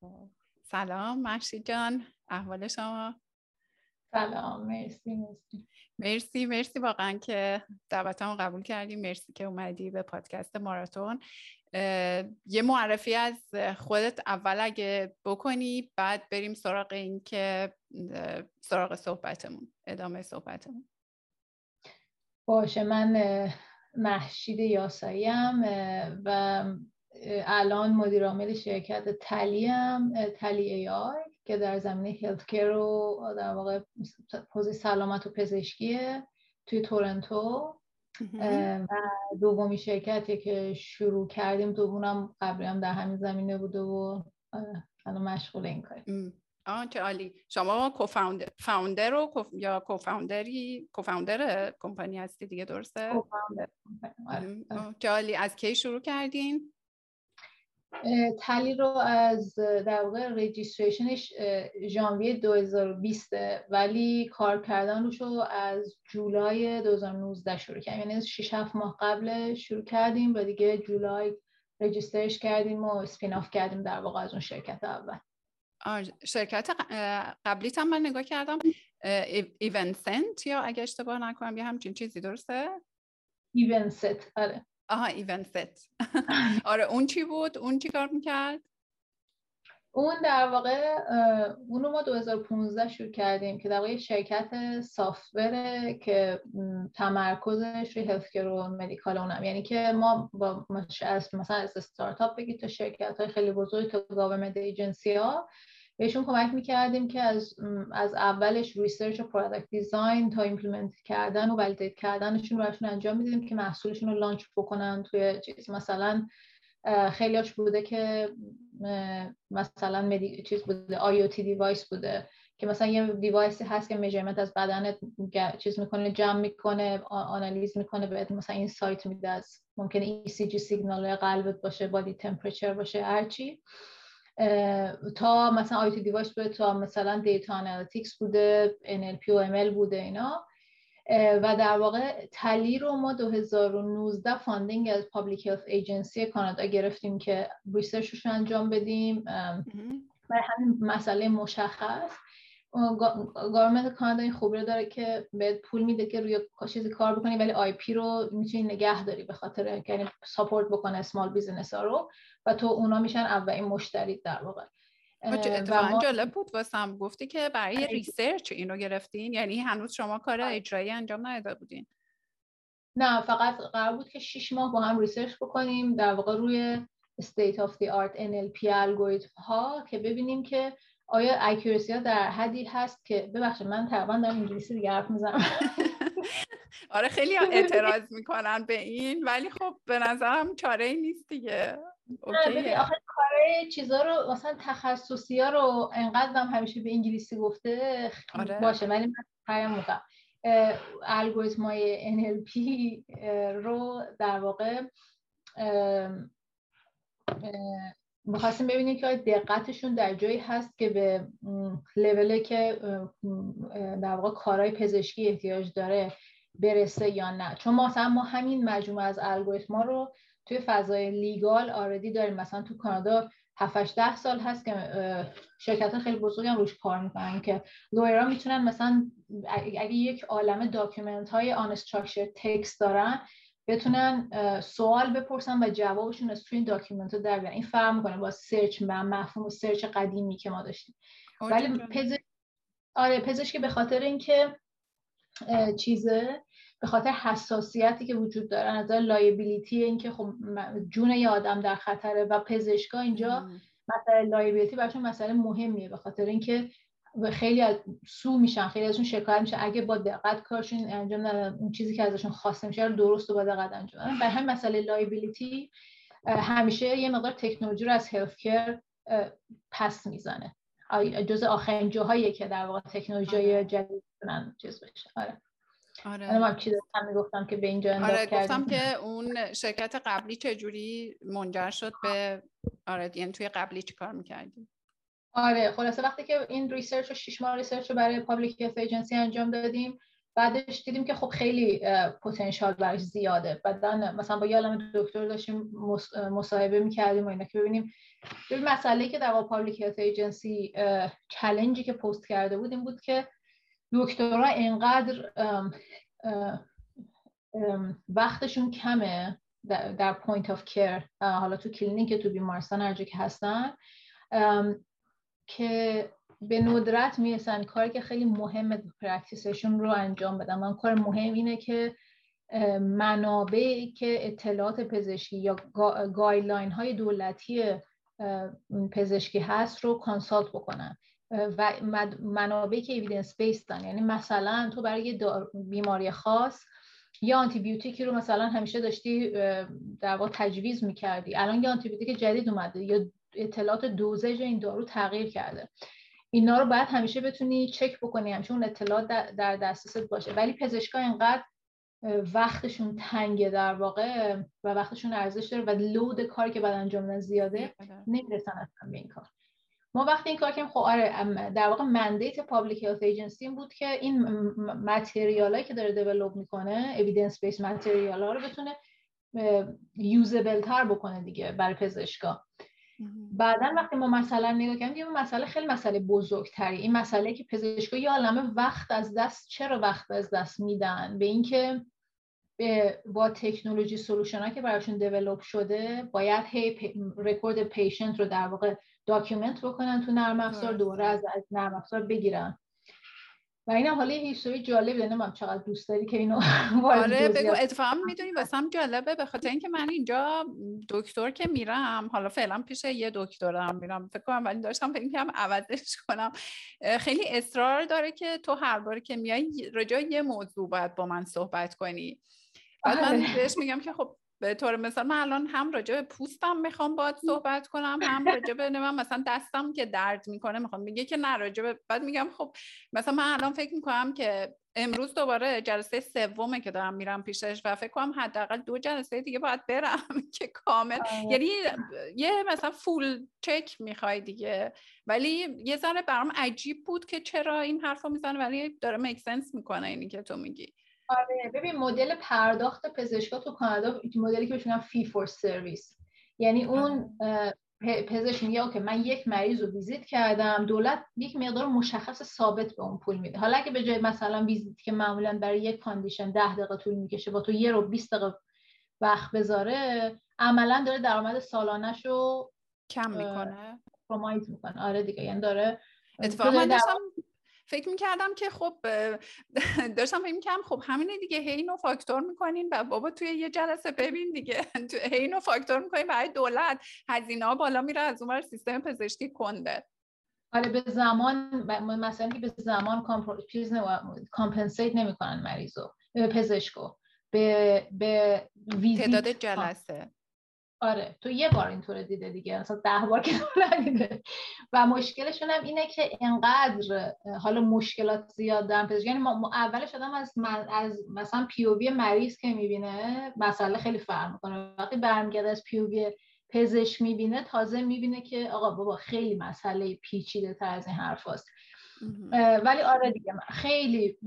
خب. سلام مرسی جان احوال شما؟ سلام مرسی مرسی. مرسی مرسی. واقعا که دعوتمو قبول کردی. مرسی که اومدی به پادکست ماراتون. یه معرفی از خودت اول اگه بکنی بعد بریم سراغ این که سراغ صحبتمون ادامه صحبتمون. باشه من محشید یاساییم و الان مدیر عامل شرکت تلیم تلی ای آر که در زمینه هلت کیر و در واقع حوزه سلامت و پزشکیه توی تورنتو. و دومی شرکتی که شروع کردیم دومونم قبلی هم در همین زمینه بوده و الان مشغول این کاریم. آه چه عالی. شما کوفاوندر فاوندر رو یا کوفاوندری کوفاوندر کمپانی هستی دیگه درسته؟ کوفاوندر چه عالی. از کی شروع کردین؟ تلی رو از در واقع رجیستریشنش ژانویه 2020 ولی کار کردن روشو از جولای 2019 شروع کردیم. یعنی 6 7 ماه قبل شروع کردیم و دیگه جولای رجیسترش کردیم و اسپین آف کردیم در واقع از اون شرکت اول. شرکت قبلی هم من نگاه کردم ایونسنت یا اگه اشتباه نکنم یه همچین چیزی درسته؟ ایونست آره. آها ایونت ست آره اون چی بود؟ اون چی کار می‌کرد؟ اون در واقع اونو ما 2015 شروع کردیم که در واقع شرکت software ه که تمرکزش روی health و medical اونم. یعنی که ما با مثلا از استارتاپ بگید تا شرکت های خیلی بزرگ تا government agency ها بهشون کمک می‌کردیم که از از اولش research و product design تا implement کردن و validate کردنشون رو براشون انجام میدیم که محصولشون رو launch بکنن توی چیز مثلا خیلیاش بوده که مثلا مدی... چیز بوده IoT device بوده که مثلا یه device ی هست که measurement از بدنت چیز می‌کنه جمع می‌کنه آنالیز می‌کنه بهت مثلا این insight میده از ممکنه ECG signal قلبت باشه body temperature باشه هرچی تا مثلا IT device بوده تا مثلا data analytics بوده NLP و ML بوده اینا. و در واقع Tali رو ما 2019 funding از Public Health Agency کانادا گرفتیم که research ش رو انجام بدیم. برای همین مسئله مشخص. government کانادا این خوبی رو داره که بهت پول میده که روی چیزی کار بکنی ولی IP رو می‌تونی نگه داری به خاطر یعنی support بکنه small business ها رو و تو اونا میشن اولین مشتری در واقع. اتفاقا جالب بود واسم. گفتی که برای research اینو گرفتین. یعنی هنوز شما کار آره. اجرایی انجام نداده بودین. نه فقط قرار بود که شیش ماه با هم research بکنیم در واقع روی state of the art NLP الگوریتم ها که ببینیم که آیا accuracy ها در حدی هست که ببخشید من تقریبا دارم انگلیسی دیگه حرف می‌زنم. آره خیلی اعتراض می‌کنن به این ولی خب به نظرم چاره ای نیست دیگه. اوکی. آخه کاره چیزا رو مثلا تخصصی ها رو انقدر هم همیشه به انگلیسی گفته آره. باشه ولی من پیام موقع الگوریتم های NLP رو در واقع می‌خواستیم ببینیم که دقتشون در جایی هست که به لوله که در واقع کارهای پزشکی احتیاج داره برسه یا نه. چون مثلا ما همین مجموعه از الگوریتما رو توی فضای legal already داریم. مثلا تو کانادا 7 ده سال هست که شرکت خیلی بزرگی هم روش کار می‌کنن که lawyer ا می‌تونن مثلا اگه یک عالم document های long text دارن بتونن سوال بپرسن و جوابشون از توی این document رو در این فرق می‌کنه با search و مفهوم search قدیمی که ما داشتیم. ولی پزشک آره پزشک به خاطر اینکه چیزه به خاطر حساسیتی که وجود داره از liability اینکه خب جون یه آدم در خطره و پزشکا اینجا مسئله liability براشون مسئله مهمیه به خاطر اینکه خیلی از sue میشن خیلی ازشون شکایت میشن اگه با دقت کارشون انجام ندن اون چیزی که ازشون خواسته میشه رو درست و با دقت انجام بدن. به همین مسئله liability همیشه یه مقدار تکنولوژی رو از health care پس می‌زنه. جز آخرین جاهایی که در واقع تکنولوژی آره. جدید چیز بشه. آره. آره. من چی گفتم که به اینجا آره گفتم که اون شرکت قبلی چجوری منجر شد به آره یعنی توی قبلی چی کار می‌کردی؟ آره خلاصه وقتی که این research رو شش ماه research رو برای Public Health Agency انجام دادیم بعدش دیدیم که خب خیلی پتانسیل براش زیاده. بعدا مثلا با یه دکتر داشتیم مصاحبه می‌کردیم و اینا که ببینیم ببین مسئله که در Public Health Agency challenge ی که پست کرده بود این بود که دکترها اینقدر وقتشون کمه در point of care حالا تو کلینیک تو بیمارستان هر که هستن. که به ندرت می‌رسن. کاری که خیلی مهمه practice شون رو انجام بدن. من کار مهم اینه که منابعی که اطلاعات پزشکی یا guideline های دولتی پزشکی هست رو consult بکنن. و منابعی که evidence based ن یعنی مثلا تو برای بیماری خاص یا آنتی بیوتیکی رو مثلا همیشه داشتی در واقع تجویز می‌کردی. الان یه آنتی بیوتیک جدید اومده یا اطلاعات dosage این دارو تغییر کرده. اینا رو باید همیشه بتونی چک بکنی همیشه اون اطلاعات در دسترست باشه. ولی پزشکا اینقدر وقتشون تنگه در واقع و وقتشون ارزش داره و load کاری که باید انجام بدن زیاده نمی‌رسن اصلا به این کار. ما وقتی این کار کردیم خب آره در واقع mandate Public Health Agency بود که این material ایی که داره develop می‌کنه evidence based material ها رو بتونه usable تر بکنه دیگه برای پزشکا. بعدا وقتی ما مثلا نگاه کردیم یه مسئله خیلی مسئله بزرگتری. این مسئله که پزشکا یه عالمه وقت از دست چرا وقت از دست میدن؟ به اینکه با تکنولوژی solution که براشون develop شده باید هی record patient رو در واقع document بکنن تو نرم افزار دوباره از نرم افزار بگیرن. و اینم حالا یه history جالب نمی‌دونم چقدر دوست داری که اینو آره بگو. اتفاقا می‌دونی واسم جالبه به خاطر اینکه من اینجا دکتر که میرم حالا فعلا پیش یه دکترم میرم فکر کنم ولی داشتم فکر کنم عوضش کنم. خیلی اصرار داره که تو هر بار که میای رجا یه موضوع باید با من صحبت کنی. بعد من آره. بهش میگم که خب به طور مثال من الان هم راجع به پوستم می‌خوام باید صحبت کنم هم راجع به مثلا دستم که درد می‌کنه می‌خوام میگه که نه راجع به بعد میگم خب مثلا من الان فکر می‌کنم که امروز دوباره جلسه سومه که دارم میرم پیشش و فکر کنم حداقل دو جلسه دیگه باید برم که کامل. آره. یعنی یه مثلا فول چک می‌خوای دیگه. ولی یه ذره برام عجیب بود که چرا این حرفو می‌زنه ولی داره میک سنس می‌کنه اینی که تو میگی. آره. ببین مدل پرداخت پزشکا تو کانادا مدلی که بهش fee for service یعنی اون پزشک میگه okay من یک مریض رو ویزیت کردم دولت یک مقدار مشخص ثابت به اون پول میده. حالا اگه به جای مثلا ویزیت که معمولا برای یک condition ده دقیقه طول می‌کشه با تو یه رو 20 دقیقه وقت بذاره عملا داره درآمد سالانش رو کم می‌کنه. compromise می‌کنه. آره دیگه یعنی داره اتفاقا فکر می‌کردم که خب داشتم فکر می‌کردم خب همینه دیگه هی اینو فاکتور می‌کنین و بابا توی یه جلسه ببین دیگه هی اینو فاکتور می‌کنین برای دولت هزینه ها بالا میره از اون سیستم پزشکی کنده. آره به زمان مثلا که به زمان compensate نمی‌کنن مریضو پزشکو به به تعداد جلسه. آره تو یه بار اینطور دیده دیگه مثلا ده بار که ندیده. و مشکلشون هم اینه که اینقدر حالا مشکلات زیاد دارن پزشک یعنی ما اولش آدم از از مثلا پیووی مریض که می‌بینه مسئله خیلی فرق می‌کنه. وقتی برمیگرده از پیووی پزشک می‌بینه تازه می‌بینه که آقا بابا خیلی مسئله پیچیده تر از این حرف ولی آره دیگه خیلی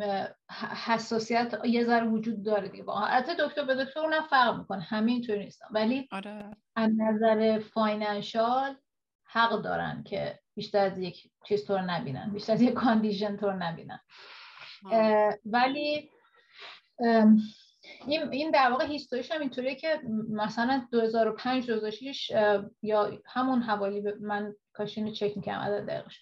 حساسیت یه ذره وجود داره دیگه. حتی دکتر به دکتر اونم فرق می‌کنه همه اینطوری نیستن ولی آره. از نظر فاینانشال حق دارن که بیشتر از یک چیز طور نبینن بیشتر از یک condition طور نبینن. ولی این این در واقع history ش هم اینطوریه که مثلا 2005 2006 یا همون حوالی من کاشینو چک می‌کنم عدد دقیقش.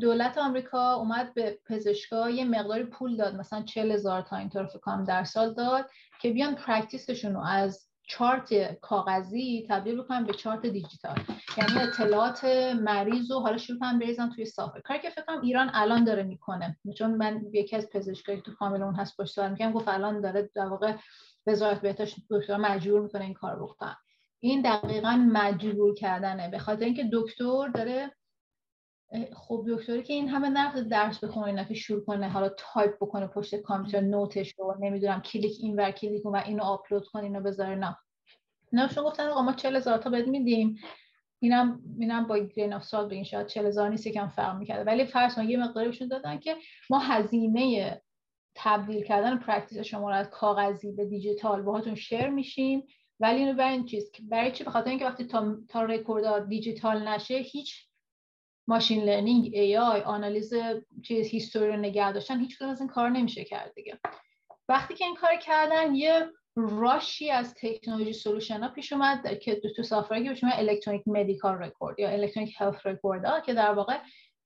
دولت آمریکا اومد به پزشکا یه مقداری پول داد مثلا 40 هزار تا اینطور فکر در سال داد که بیان practice شون رو از چارت کاغذی تبدیل بکنن به چارت دیجیتال. یعنی اطلاعات مریض و حالا شروع کنن بریزن توی software کاری که فکر کنم ایران الان داره می‌کنه. چون من یکی از پزشکایی تو کامل اون هست پشت سر میگم گفت الان داره در واقع وزارت بهداشت دکتر مجبور می‌کنه این کار بکنن. این دقیقا مجبور کردنه. به خاطر اینکه دکتر داره خب دکتری که این همه وقت درس بخونه اینا که شروع کنه حالا تایپ بکنه پشت کامپیوتر note ش رو نمی‌دونم کلیک این ور کلیک و اینو آپلود کن اینو بذاره نه نه شما گفتن آقا ما 40 هزار تا بهت میدیم. اینم اینم با grain of salt این شاید 40 هزار نیست یکم فرق می‌کرده. ولی فرض یه مقداری بهشون دادن که ما هزینه تبدیل کردن practice شما رو از کاغذی به دیجیتال باهاتون share میشیم. ولی اینو برای این چیز برای چی؟ بخاطر اینکه وقتی تا تا رکورد دیجیتال نشه هیچ machine learning AI آنالیز چیز history رو نگه داشتن هیچ از این کار نمیشه کرد دیگه. وقتی که این کار کردن یه rush ی از technology solution ها پیش اومد که تو software که پیش electronic medical record یا electronic health record ها که در واقع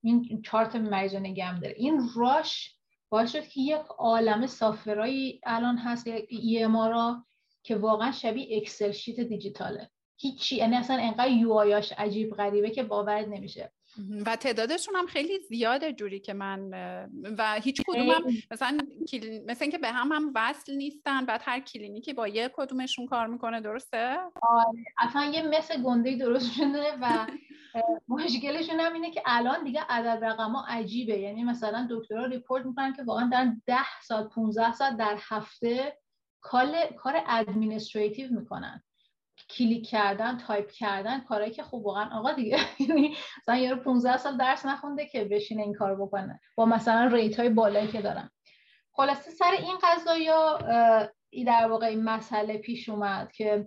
این چارت مریض نگه داره این rush باعث شد که یک عالم software ایی الان هست EMR که واقعا شبیه Excel sheet دیجیتاله. هیچی یعنی اصلا انقدر UI عجیب غریبه که باورت نمیشه. و تعدادشون هم خیلی زیاده جوری که من و هیچ کدوم هم مثلا مثل اینکه به هم هم وصل نیستن بعد هر کلینیکی با یه کدومشون کار می‌کنه درسته؟ آره. اصلا یه مثل گنده درست شده و مشکلشون هم اینه که الان دیگه عدد رقم ها عجیبه. یعنی مثلا دکترها report می‌کنن که واقعا در 10 ساعت 15 ساعت در هفته کار administrative می‌کنن. کلیک کردن تایپ کردن کارهایی که خوب واقعا آقا دیگه یعنی مثلا یارو 15 سال درس نخونده که بشینه این کار بکنه با مثلا rate های بالایی که دارن. خلاصه سر این قضایا ای در واقع این مسئله پیش اومد که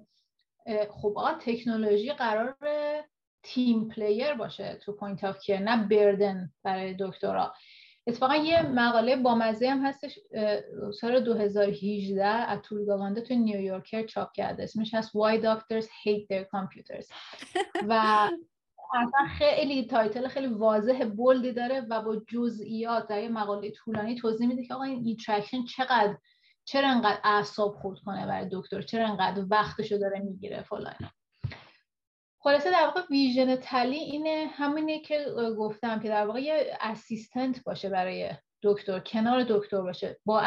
خب آقا تکنولوژی قرار team player باشه تو point of care نه burden برای دکترا. اتفاقا یه مقاله با مزه هم هستش سال 2018 از آتول گاوانده تو نیویورکر چاپ کرده. اسمش هست Why Doctors Hate Their Computers. و اصلا خیلی title خیلی واضح bold ی داره و با جزئیات در یه مقاله طولانی توضیح میده که آقا این interaction چقدر چرا انقدر اعصاب خورد کنه برای دکتر؟ چرا انقدر وقتشو داره می‌گیره فلان. خلاصه در واقع vision Tali اینه همینه که گفتم که در واقع یه assistant باشه برای دکتر کنار دکتر باشه با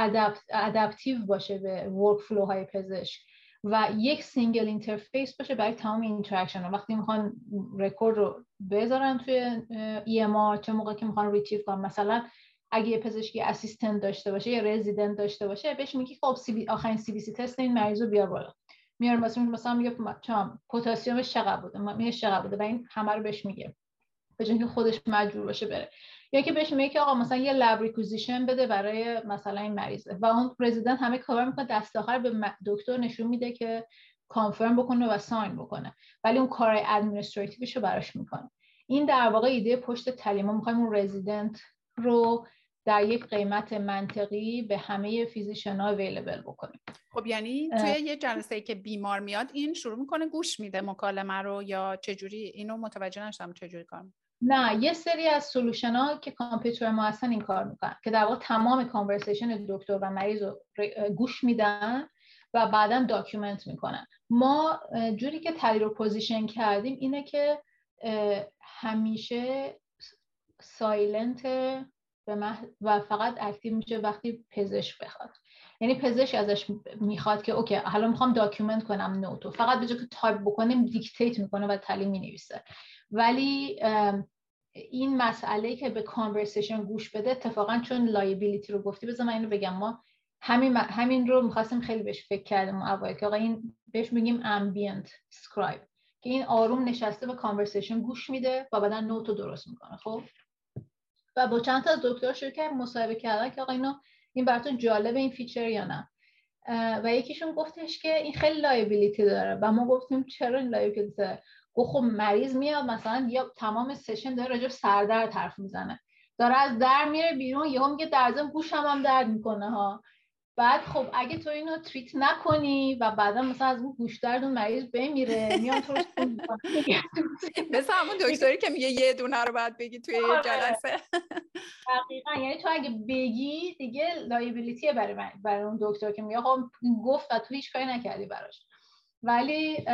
adaptive باشه به workflow های پزشک و یک single interface باشه برای تمام interaction وقتی می‌خوان رکورد رو بذارن توی EMR چه موقع که می‌خوان retrieve کنن. مثلا اگه یه پزشکی assistant داشته باشه یا رزیدنت داشته باشه بهش میگی خب آخرین CBC test این مریض رو بیار بالا. میاره مثلا مثلا میگه چم پتاسیمش چقدر بوده میگه چقدر بوده و این همه رو بهش میگه. به که خودش مجبور باشه بره. یا که بهش میگه که آقا مثلا یه lab requisition بده برای مثلا این مریضه. و اون رزیدنت همه کار می‌کنه دست آخر به دکتر نشون میده که confirm بکنه و sign بکنه. ولی اون کار administrative ش رو براش می‌کنه. این در واقع ایده پشت Tali یه ما می‌خوایم اون رزیدنت رو در یک قیمت منطقی به همه physician ها available بکنیم. خب یعنی توی یه جلسه که بیمار میاد این شروع می‌کنه گوش میده مکالمه رو یا چجوری؟ اینو متوجه نشدم چجوری کار نه یه سری از solution ها که competitor ما هستن این کار می‌کنن که در واقع تمام conversation دکتر و مریض رو گوش میدن و بعدا document می‌کنن. ما جوری که Tali رو position کردیم اینه که همیشه silent و فقط active میشه وقتی پزشک بخواد. یعنی پزشک ازش می‌خواد که اوکی حالا می‌خوام document کنم note و. فقط به که تایپ بکنیم dictate می‌کنه و Tali می‌نویسه. ولی این مسئله که به conversation گوش بده اتفاقا چون liability رو گفتی بذار من اینو بگم. ما همین همین رو می‌خواستیم خیلی بهش فکر کردیم اول که آقا این بهش میگیم ambient scribe که این آروم نشسته به conversation گوش میده و بعدا note و درست می‌کنه. خب؟ و با چند تا از دکتر شروع کرد مصاحبه کردن که آقا اینو این براتون جالب این feature یا نه؟ و یکیشون گفتش که این خیلی liability داره و ما گفتیم چرا این liability داره؟ گفت خب مریض میاد مثلا یا تمام session داره راجع سردرد حرف می‌زنه. داره از در میره بیرون یهو میگه در ضمن گوشم هم درد می‌کنه ها. بعد خب اگه تو اینو تریت نکنی و بعدا مثلا از اون گوش درد اون مریض بمیره میان تو مثل همون دکتری که میگه یه دونه رو باید بگی توی یه آره. جلسه. دقیقا. یعنی تو اگه بگی دیگه لایبیلیتیه برای برای اون دکتر که میگه. خب گفت و تو هیچ کاری نکردی براش. ولی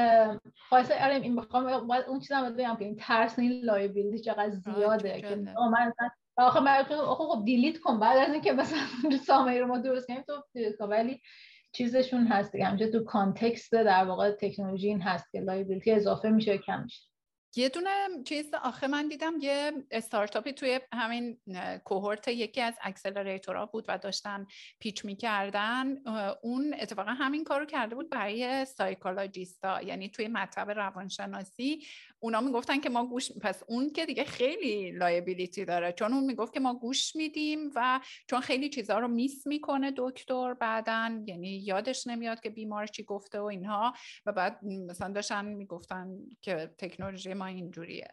خاصه آره این بخوام اون چیزا بگم که این ترس این liability چقدر زیاده که من آخه مردم آخه خب delete کن. بعد از اینکه مثلا summary رو ما درست کنیم تو delete ولی چیزشون هست دیگه. تو context در واقع تکنولوژی این هست که liability اضافه میشه کم میشه. یه دونه چیز آخه من دیدم یه استارتاپی توی همین cohort یکی از accelerator ها بود و داشتن pitch می‌کردن. اون اتفاقا همین کارو کرده بود برای psychologist ا یعنی توی مطب روانشناسی اونا می‌گفتن که ما گوش پس اون که دیگه خیلی liability داره. چون اون می‌گفت که ما گوش میدیم و چون خیلی چیزها رو miss می‌کنه دکتر بعدا یعنی یادش نمیاد که بیمارش چی گفته و اینها و بعد مثلا داشتن می‌گفتن که تکنولوژی ما اینجوریه.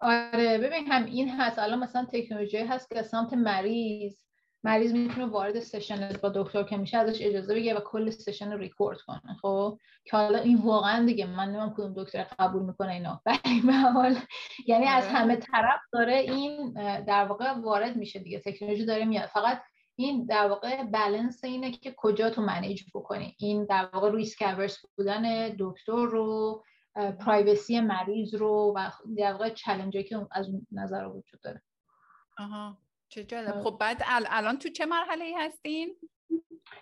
آره ببین هم این هست الان مثلا تکنولوژی هست که سمت مریض مریض می‌تونه وارد session با دکتر که میشه ازش اجازه بگیره و کل session رو ریکورد کنه. خب که حالا این واقعا دیگه من نمیم کدوم دکتر قبول می‌کنه اینا. به حال یعنی از آره. همه طرف داره این در واقع وارد میشه دیگه. تکنولوژی داره میاد. فقط این در واقع بالانس اینه که کجا تو منیج بکنی. این در واقع ریسک اورس بودن دکتر رو پرایوسی مریض رو و در واقع چالنجی که از اون نظر وجود داره. آها. چه جالب. خب بعد الان تو چه مرحله ای هستین؟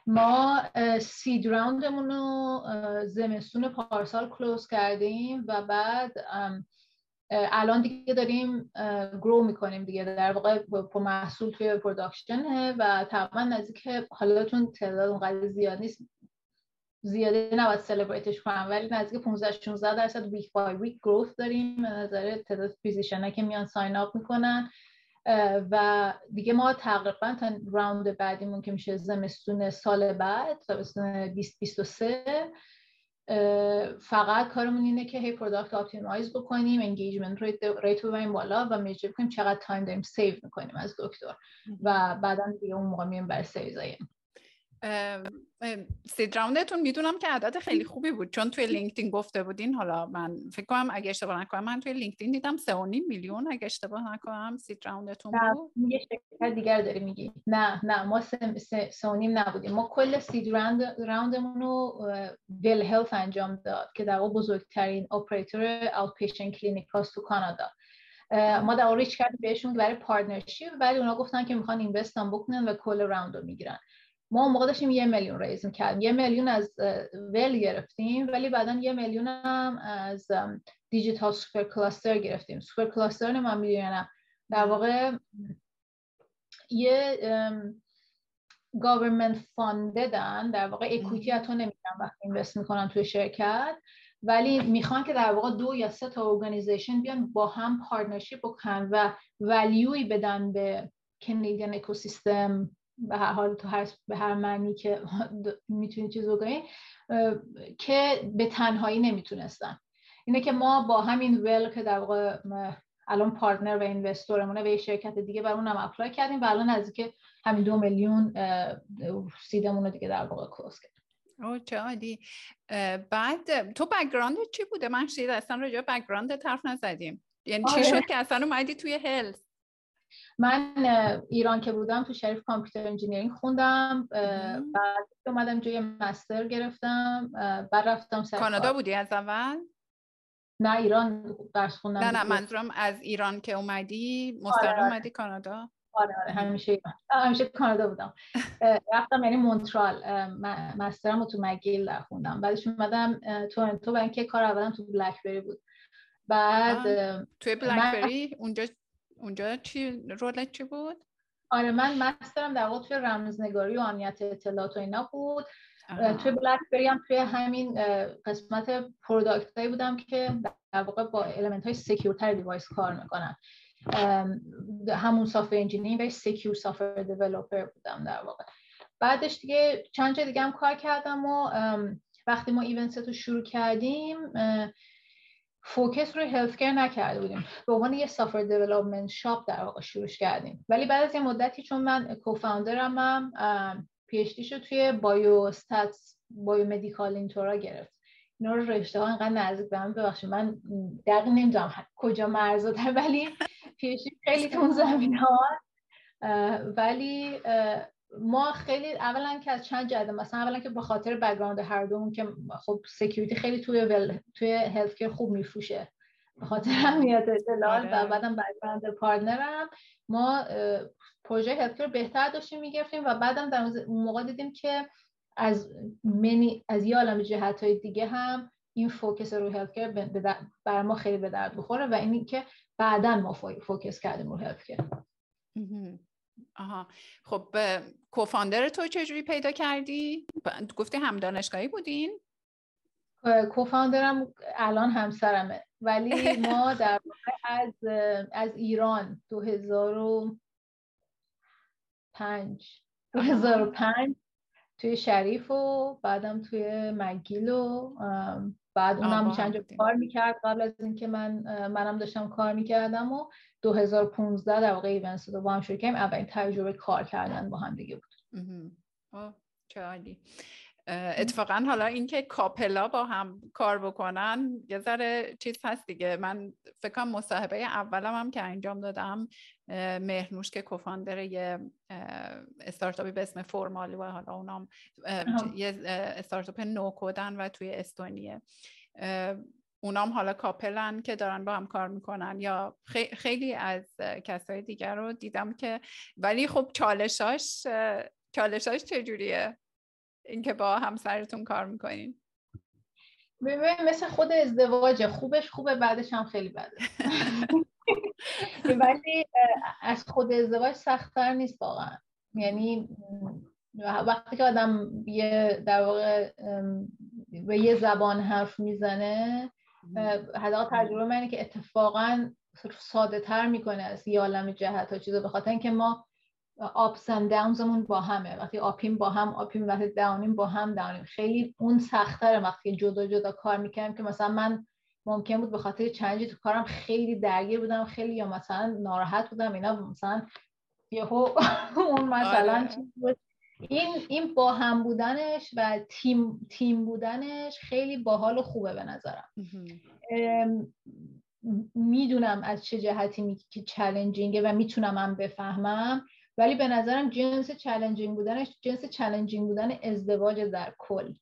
ما seed round مون رو زمستون پارسال close کردیم و بعد الان دیگه داریم grow می‌کنیم دیگه. در واقع با محصول توی production و تقریبا نزدیک حالا چون تعداد اونقدر زیاد نیست. زیاده نباید celebrate ش کنم ولی نزدیک 15 16 درصد week by week growth داریم. به نظر تعداد physician که میان sign up می‌کنن. و دیگه ما تقریبا تا round بعدیمون که میشه زمستون سال بعد زمستون 2023 فقط کارمون اینه که هی product optimize بکنیم engagement rate ببریم بالا و measure کنیم چقدر time داریم save می‌کنیم از دکتر. و بعدا دیگه اون موقع میایم برای series A ییم seed round تون می‌دونم که عدد خیلی خوبی بود. چون توی لینکدین گفته بودین حالا من فکر کنم اگه اشتباه نکنم من توی لینکدین دیدم سه و نیم میلیون. اگه اشتباه نکنم seed round تون بود؟ یه شرکت دیگر داری میگی. نه نه ما سه, سه, و نیم نبودیم. ما کل seed round round مون رو WELL Health انجام داد که در واقع بزرگترین operator outpatient clinic هاست تو کانادا. ما در reach کردیم بهشون برای partnership ولی اونا گفتن که می‌خوان invest بکنن و کل round رو می‌گیرن. ما موقع داشتیم یه میلیون raise کردیم یه میلیون از WELL گرفتیم ولی بعدا یه میلیون هم از Digital Supercluster گرفتیم. Supercluster من می‌دونم. در واقع یه government funded ن در واقع equity تو نمیدن وقتی invest می‌کنن توی شرکت ولی می‌خوان که در واقع دو یا سه تا organization بیان با هم partnership بکنن و value ی بدن به Canadian ecosystem به هر حال تو هر به هر معنی که می‌تونی چیز بکنی که به تنهایی نمی‌تونستن. اینه که ما با همین WELL که در واقع الان partner و investor مونه به یه شرکت دیگه بر اونم apply کردیم و الان نزدیک همین دو میلیون seed مون رو دیگه در واقع close کردیم. او چه عالی. بعد تو background چی بوده؟ من شاید اصلا راجع background طرف نزدیم. یعنی چی آره. شد که اصلا اومدی توی health من ایران که بودم تو شریف computer engineering خوندم بعد اومدم جای master گرفتم بعد رفتم کانادا بودی از اول؟ نه ایران درس خوندم نه نه منظورم از ایران که اومدی آره،, آره. اومدی کانادا؟ آره آره همیشه همیشه کانادا بودم. رفتم یعنی مونترال مسترم رو تو مگیل خوندم. بعدش اومدم تورنتو برای اینکه کار اولم تو بلکبری بود. بعد توی بلکبری؟ اونجا اونجا چی رولت چی بود؟ آره من مسترم در واقع توی رمزنگاری و امنیت اطلاعات و اینا بود. توی BlackBerry هم توی همین قسمت product هایی بودم که در واقع با element های secure تر device کار می‌کنن. همون software engineering و secure software developer بودم در واقع. بعدش دیگه چند جا دیگه هم کار کردم و وقتی ما ایونت رو شروع کردیم focus روی health نکرده بودیم. به عنوان یه software development shop در واقع شروع کردیم. ولی بعد از یه مدتی چون من co-founder م هم PhD شو توی biostats biomedical اینطورا گرفت. اینا رو رشته ها اینقدر نزدیک به من ببخشید. من دقیق نمی‌دونم کجا مرزاته ولی پی خیلی تون زمین ها. ولی ما خیلی اولا که از چند جهت مثلا اولا که به خاطر بک‌گراند هر دومون که خب سکیوریتی خیلی توی ول توی هلت خوب میفروشه. به خاطر امنیت اطلاعات. و آره. بعدم بک‌گراند پارتنرم ما پروژه هلت بهتر داشتیم می‌گرفتیم و بعدم در اون موقع دیدیم که از منی از یه عالم جهت های دیگه هم این فوکس رو هلت بر ما خیلی به درد بخوره و اینی که بعدا ما فوکس کردیم رو هلت آها خب کوفاندر تو چجوری پیدا کردی؟ گفتی هم دانشگاهی بودین؟ کوفاندرم الان همسرمه ولی ما در از از ایران 2005 2005 توی شریف و بعدم توی مگیل و بعد اونم چند جا کار می‌کرد قبل از اینکه من منم داشتم کار می‌کردم و 2015 در واقع ایونت رو با هم شروع کردیم اولین تجربه کار کردن با هم دیگه بود. چه عالی. اتفاقا حالا اینکه کاپلا با هم کار بکنن یه ذره چیز هست دیگه. من فکر کنم مصاحبه اولم هم که انجام دادم مهرنوش که کوفاندر یه استارتاپی به اسم فرمالی و حالا اونام یه استارتاپ نوکودن و توی استونیه. اونام حالا کاپلن که دارن با هم کار می‌کنن یا خیلی از کسای دیگر رو دیدم که ولی خب چالشاش چالشاش چجوریه؟ اینکه با همسرتون کار می‌کنین. ببین مثل خود ازدواج خوبش خوبه بعدش هم خیلی بده. ولی از خود ازدواج سختتر نیست واقعا. یعنی وقتی که آدم یه در واقع به یه زبان حرف می‌زنه حداقل تجربه منه که اتفاقا ساده تر می‌کنه از یه عالم جهت ها چیزا به خاطر اینکه ما آپس اند داونزمون با همه. وقتی آپیم با هم آپیم وقتی داونیم با هم داونیم خیلی اون سختره وقتی جدا جدا کار می‌کنم که مثلا من ممکن بود به خاطر چنجی تو کارم خیلی درگیر بودم خیلی یا مثلا ناراحت بودم اینا مثلا یهو اون مثلا آره. این این با هم بودنش و تیم تیم بودنش خیلی باحال و خوبه به نظرم. می‌دونم از چه جهتی می که چالنجینگه و می‌تونم هم بفهمم ولی به نظرم جنس چالنجینگ بودنش جنس چالنجینگ بودن ازدواج در کل.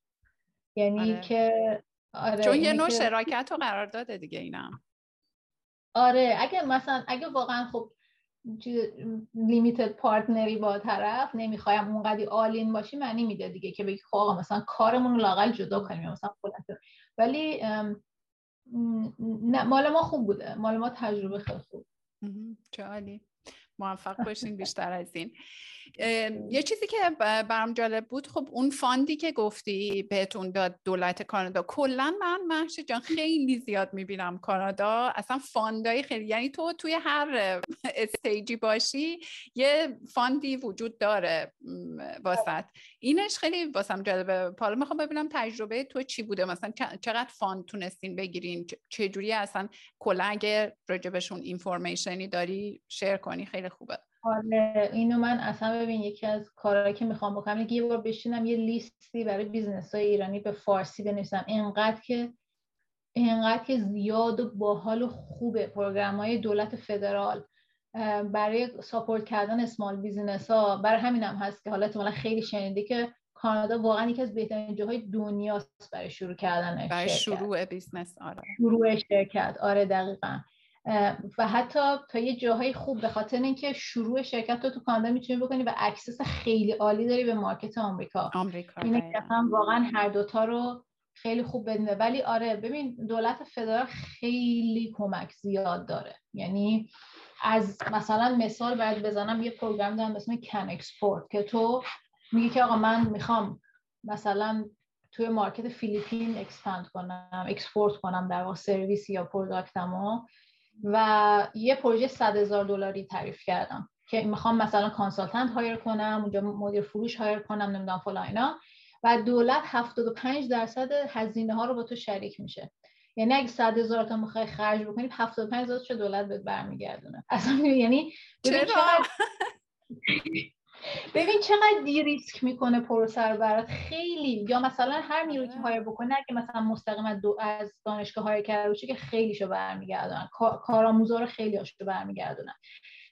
یعنی آره. که آره چون یه نوع شراکت رو قرار داده دیگه اینم آره اگه مثلا اگه واقعا خب limited partner ی با طرف نمی‌خوایم اونقدی align باشی معنی میده دیگه که بگی خب مثلا کارمون رو لاقل جدا کنیم مثلا ولی نه مال ما خوب بوده. مال ما تجربه خیلی خوب. چه عالی. موفق باشین بیشتر از این. یه چیزی که برام جالب بود خب اون fund ی که گفتی بهتون داد دولت کانادا کلا من مهشید جان خیلی زیاد می‌بینم کانادا. اصلا fund ای خیلی یعنی تو توی هر stage ی باشی یه fund ی وجود داره واست. اینش خیلی واسم جالبه. حالا می‌خوام ببینم تجربه تو چی بوده؟ مثلا چقدر fund تونستین بگیرین؟ چجوری اصلا کلا اگه راجبشون information ی داری share کنی خیلی خوبه. آره اینو من اصلا ببین یکی از کارهایی که می‌خوام بکنم یه بار بشینم یه لیستی برای business های ایرانی به فارسی بنویسم. اینقدر که اینقدر که زیاد و باحال و خوبه program های دولت فدرال برای support کردن small business ها برای همین هم هست که حالا احتمالا خیلی شنیده که کانادا واقعا یکی از بهترین جاهای دنیاست برای شروع کردن برای شروع business آره. شروع شرکت. آره دقیقا. و حتی تا یه جاهای خوب به خاطر اینکه شروع شرکت رو تو کانادا می‌تونی بکنی و access خیلی عالی داری به market آمریکا. آمریکا اینه که هم واقعا هر دوتا رو خیلی خوب بدونه ولی آره ببین دولت فدرال خیلی کمک زیاد داره. یعنی از مثلا مثال باید بزنم یه program دارم اسم CanExport که تو میگی که آقا من می‌خوام مثلا توی market فیلیپین expand کنم export کنم در واقع سرویس یا product مو و یه پروژه صد هزار دلاری تعریف کردم که می‌خوام مثلا consultant hire کنم اونجا مدیر فروش hire کنم نمی‌دونم فلان اینا. و دولت 75 درصد هزینه ها رو با تو شریک میشه. یعنی اگه 100 هزار تا می‌خوای خرج بکنی 75 هزار تا دولت بهت برمیگردونه؟ اصلا یعنی چرا؟ ببین چقدر de-risk می‌کنه پروسه رو برات. خیلی. یا مثلا هر نیروی که hire بکنه اگه مثلا مستقیم دو از دانشگاه hire کرده باشه که خیلیشو برمیگردونن. کارآموزا رو خیلی هاشو برمیگردونن.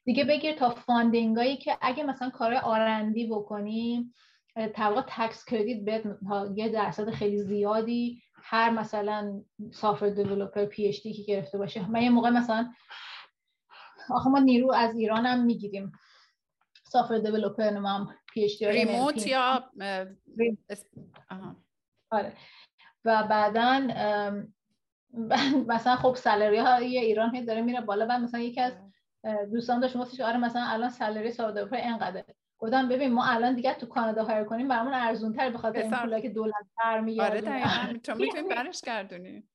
دیگه بگیر تا funding ایی که اگه مثلا کار R&D بکنیم طبقا tax credit بهت یه درصد خیلی زیادی هر مثلا software developer PhD که گرفته باشه. من یه موقع مثلا آخه ما نیرو از ایران هم می‌گیریم. software developer هم PhD remote یا آره و بعدا مثلا خب salary ها ایران هی داره میره بالا و مثلا یکی از دوستان داشت گفتش آره مثلا الان salary software developer اینقدره گفتم ببین ما الان دیگه تو کانادا hire کنیم برامون ارزون تر به خاطر این پولی که دولت برمیگرده آره دقیقاً چون می‌تونیم برش گردونیم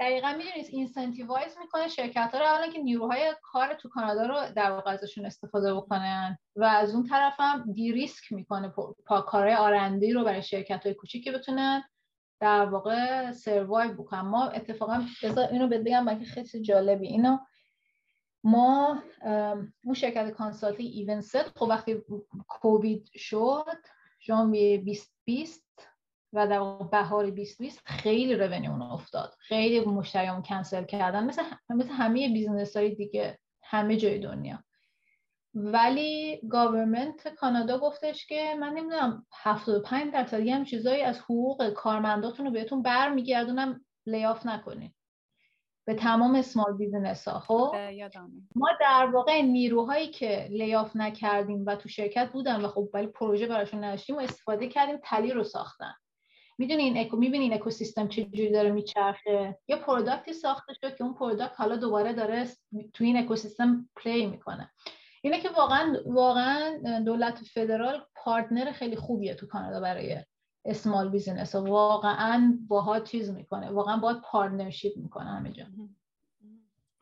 دقیقا می‌دونید incentivize می‌کنه شرکت ها رو اولا که نیروهای کار تو کانادا رو در واقع ازشون استفاده بکنن و از اون طرف هم de-risk می‌کنه پا کارهای R&D رو برای شرکت های کوچیکی بتونن در واقع survive بکنن. ما اتفاقا بذار اینو بگم که خیلی جالبی. اینو ما اون شرکت consulting ایونست خب وقتی کووید شد ژانویه 2020 و در بهار 2020 خیلی اون افتاد. خیلی مشتریامون کنسل کردن. مثل مثل همه business های دیگه همه جای دنیا. ولی government کانادا گفتش که من نمی‌دونم 75 درصد هم چیزایی از حقوق کارمنداتون رو بهتون برمیگردونم lay off نکنید به تمام small business ها خب ما در واقع نیروهایی که lay off نکردیم و تو شرکت بودن و خب ولی پروژه براشون نداشتیم و استفاده کردیم تلی رو ساختن. می‌دونین اکو می‌بینین اکوسیستم چجوری داره میچرخه؟ یه product ی ساخته شد که اون product حالا دوباره داره تو این اکوسیستم play می‌کنه. اینه که واقعا واقعا دولت فدرال partner خیلی خوبیه تو کانادا برای small business واقعا باهاش چیز می‌کنه. واقعا باید partnership می‌کنه همه جا.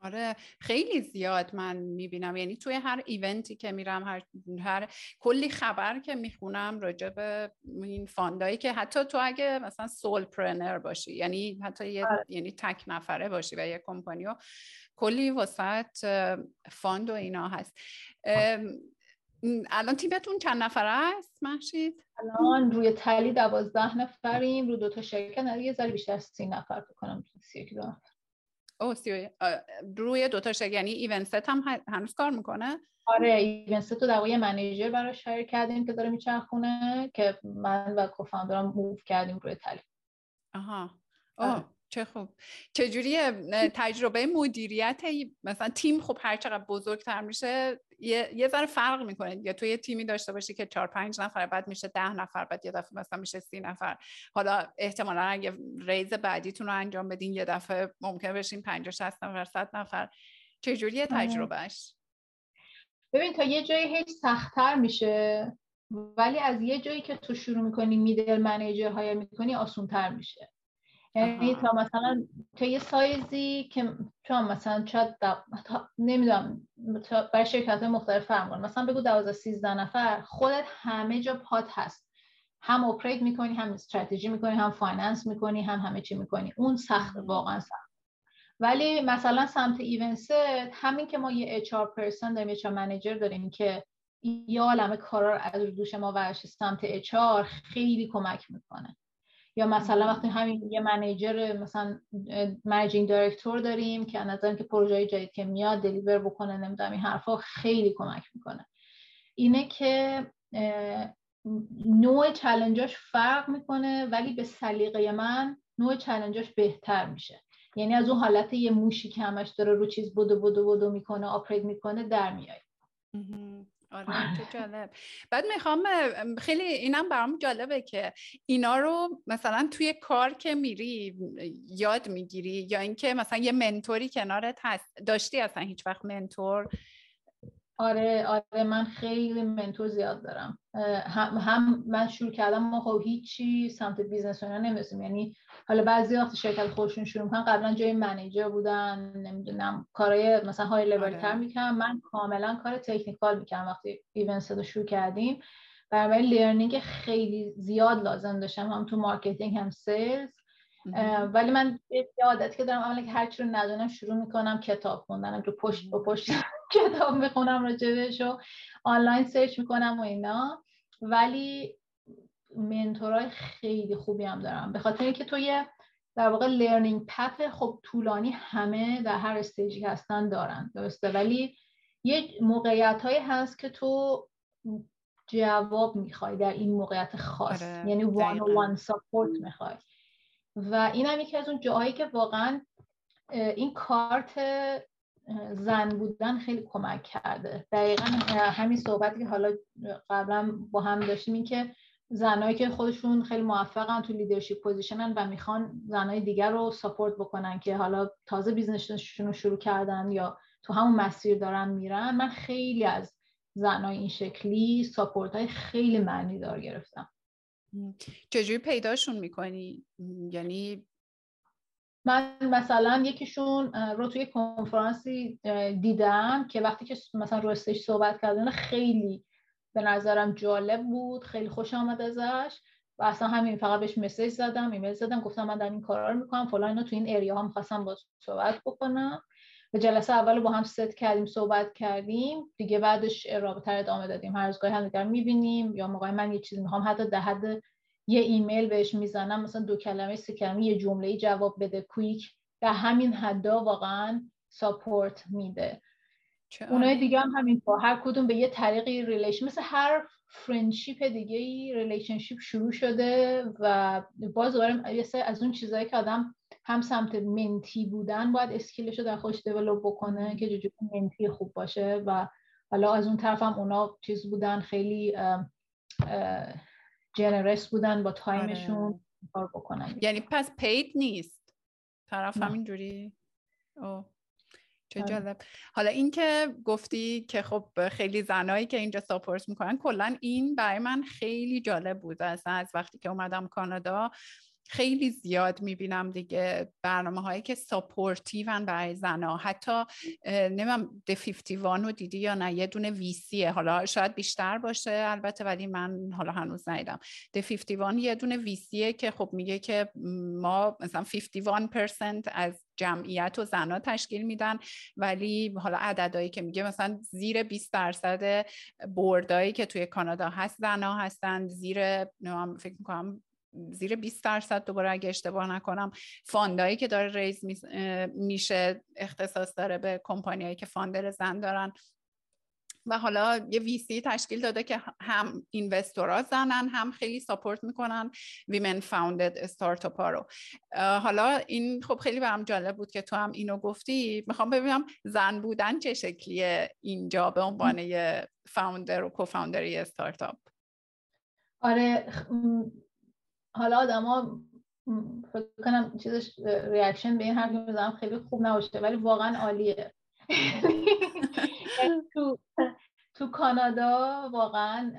آره خیلی زیاد من می‌بینم. یعنی توی هر event ی که میرم هر, هر کلی خبر که می‌خونم راجع به این fund ایی که حتی تو اگه مثلا solopreneur باشی یعنی حتی یه آره. یعنی تک نفره باشی و یه کمپانیو کلی وسط fund و اینا هست. الان تیمتون چند نفره است؟ مهشید؟ الان روی تلی دوازده نفریم. رو دوتا شرکت یه ذره بیشتر سی نفر بکنم سی دو نفر. او سی روی دوتا شرکت یعنی ایونست هم هنوز کار می‌کنه؟ آره ایونست رو در manager براش hire کردیم که داره میچرخونه که من و co-founder م move کردیم روی تلی آها آه. چه خوب. چجوری تجربه مدیریت مثلا تیم خب هر چقدر بزرگتر میشه یه, یه ذره فرق می‌کنه. یا تو یه تیمی داشته باشی که چهار پنج نفر بعد میشه ده نفر بعد یه دفعه مثلا میشه سی نفر. حالا احتمالا اگه ریز بعدیتون رو انجام بدین یه دفعه ممکن بشین پنج شست نفر صد نفر. چجوری آره. تجربهش ببین تا یه جایی هیچ سختتر میشه ولی از یه جایی که تو شروع می‌کنی middle manager hire می‌کنی آسونتر میشه. یعنی تا مثلا تا یه سایزی که چون مثلا شاید نمی‌دونم برای شرکت های مختلف فرق مثلا بگو 12 13 نفر خودت همه جا پات هست. هم operate می‌کنی هم استراتژی می‌کنی هم finance می‌کنی هم همه چی می‌کنی. اون سخت واقعا سخت ولی مثلا سمت ایونست همین که ما یه HR person داریم HR manager داریم که یه عالمه کارا رو از دوش ما ورداشت سمت HR خیلی کمک می‌کنه. یا مثلا وقتی همین یه manager مثلا managing director داریم که نظرم که پروژه جدید که میاد deliver بکنه نمی‌دونم این حرفا خیلی کمک می‌کنه. اینه که نوع challenge اش فرق می‌کنه ولی به سلیقه من نوع challenge اش بهتر میشه. یعنی از اون حالت یه موشی که همش داره رو چیز بدو بدو بدو می‌کنه operate می‌کنه در میاد آره چه جالب. بعد می‌خوام خیلی اینم برام جالبه که اینا رو مثلا توی کار که میری یاد می‌گیری یا اینکه مثلا یه mentor ی کنارت هست داشتی اصلا هیچ وقت mentor آره آره من خیلی mentor زیاد دارم. هم, هم من شروع کردم ما خب هیچی سمت business و اینا یعنی حالا بعضی وقت شرکت خودشون شروع می‌کنن قبلا جای manager بودن نمی‌دونم کارهای مثلا های لول تر آره. می‌کنم من کاملا کار technical می‌کنم وقتی ایونست رو شروع کردیم. برای learning خیلی زیاد لازم داشتم هم تو marketing هم sales ولی من یه عادتی که دارم اولا که هر رو ندونم شروع می‌کنم کتاب خوندنم تو پشت با پشت کتاب می‌خونم راجبش و online search می‌کنم و اینا. ولی mentor ای خیلی خوبی هم دارم. به خاطر اینکه تو یه در واقع learning path خب طولانی همه در هر stage ی هستن دارن. درسته؟ ولی یه موقعیت هایی هست که تو جواب می‌خوای در این موقعیت خاص. آره، یعنی one on one support می‌خوای. و این هم یکی از اون جاهایی که واقعا این کارت زن بودن خیلی کمک کرده. دقیقا همین صحبتی که حالا قبلا با هم داشتیم این که زنایی که خودشون خیلی موفقن تو leadership position ن و می‌خوان زنای دیگر رو support بکنن که حالا تازه business شون رو شروع کردن یا تو همون مسیر دارن میرن من خیلی از زنای این شکلی ساپورت های خیلی معنی دار گرفتم. چجوری پیداشون می‌کنی؟ یعنی من مثلا یکیشون رو توی کنفرانسی دیدم که وقتی که مثلا رو صحبت کردن خیلی به نظرم جالب بود خیلی خوش آمد ازش و اصلا همین فقط بهش مسیج زدم ایمیل زدم گفتم من در این کارا رو می‌کنم فلان اینا تو این ایریا ها می‌خواستم با صحبت بکنم و جلسه اول با هم ست کردیم صحبت کردیم. دیگه بعدش رابطه ادامه دادیم. هر از گاهی هم دیگر می‌بینیم یا موقعی من یه چیزی می‌خوام حتی در حد یه ایمیل بهش می‌زنم مثلا دو کلمه سه کلمه یه جمله جواب بده quick در همین حدا واقعا support میده. اونای دیگه هم همین هر کدوم به یه طریقی relation مثل هر friendship دیگه ای relationship شروع شده و باز دوباره از اون چیزهایی که آدم هم سمت mentee بودن باید skill ش رو در خودش develop بکنه که جو mentee خوب باشه و حالا از اون طرف هم اونا چیز بودن خیلی generous بودن با time شون آره. کار بکنن. یعنی پس paid نیست؟ طرف همینجوری؟ چه آره. جالب. حالا اینکه گفتی که خب خیلی زنایی که اینجا support می‌کنن کلا این برای من خیلی جالب بود. اصلا از وقتی که اومدم کانادا خیلی زیاد می‌بینم دیگه برنامه هایی که ساپورتیون برای زنها حتی نمیم د 51 رو دیدی یا نه؟ یه دونه ویسیه حالا شاید بیشتر باشه البته ولی من حالا هنوز ندیدم. د 51 یه دونه ویسیه که خب میگه که ما مثلا 51% از جمعیت و زنها تشکیل میدن. ولی حالا عددهایی که میگه مثلا زیر 20 درصد بردایی که توی کانادا هست زنها هستن. زیر فکر می‌کنم زیر 20 درصد دوباره اگه اشتباه نکنم fund ایی که داره raise میشه اختصاص داره به کمپانیایی که founder زن دارن. و حالا یه VC تشکیل داده که هم investor ا زنن هم خیلی support می‌کنن women founded startup ها رو حالا این خب خیلی برام جالب بود که تو هم اینو گفتی. می‌خوام ببینم زن بودن چه شکلیه اینجا به عنوان founder و co-founder استارتاپ؟ آره حالا آدما فکر کنم چیزش reaction به این حرفی می‌زنم خیلی خوب نباشه ولی واقعا عالیه. تو تو کانادا واقعا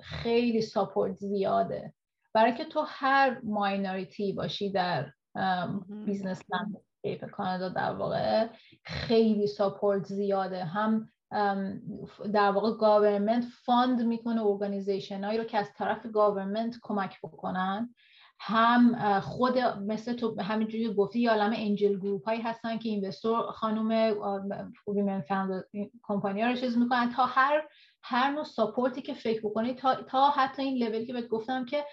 خیلی support زیاده. برای که تو هر minority باشی در business landscape کانادا در واقع خیلی support زیاده. هم در واقع government fund می‌کنه organization هایی رو که از طرف government کمک بکنن. هم خود مثل تو همینجوری گفتی یه عالمه angel group هایی هستن که investor خانم women founded کمپانی ها رو چیز می‌کنن تا هر هر نوع support ی که فکر بکنی تا, تا حتی این لولی که بهت گفتم که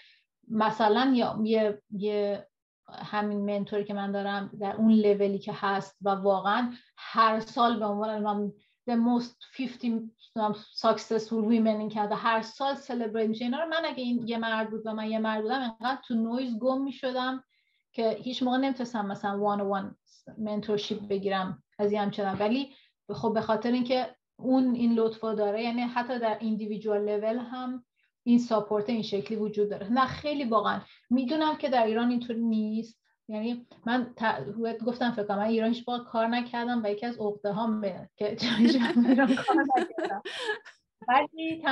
مثلا یه, یه همین mentor ی که من دارم در اون لولی که هست و واقعا هر سال به عنوان the most 50 successful women in Canada هر سال celebrate میشه اینا رو من اگه این یه مرد بود و من یه مرد بودم انقدر تو نویز گم می‌شدم که هیچ موقع نمی‌تونستم مثلا one on one mentorship بگیرم از این همچنان. ولی خب به خاطر اینکه اون این لطفا داره یعنی حتی در individual level هم این ساپورت این شکلی وجود داره. نه خیلی واقعا. می‌دونم که در ایران اینطوری نیست. یعنی من گفتم فکر من ایران هیچ کار نکردم و یکی از عقده ها که ایران کار نکردم. ولی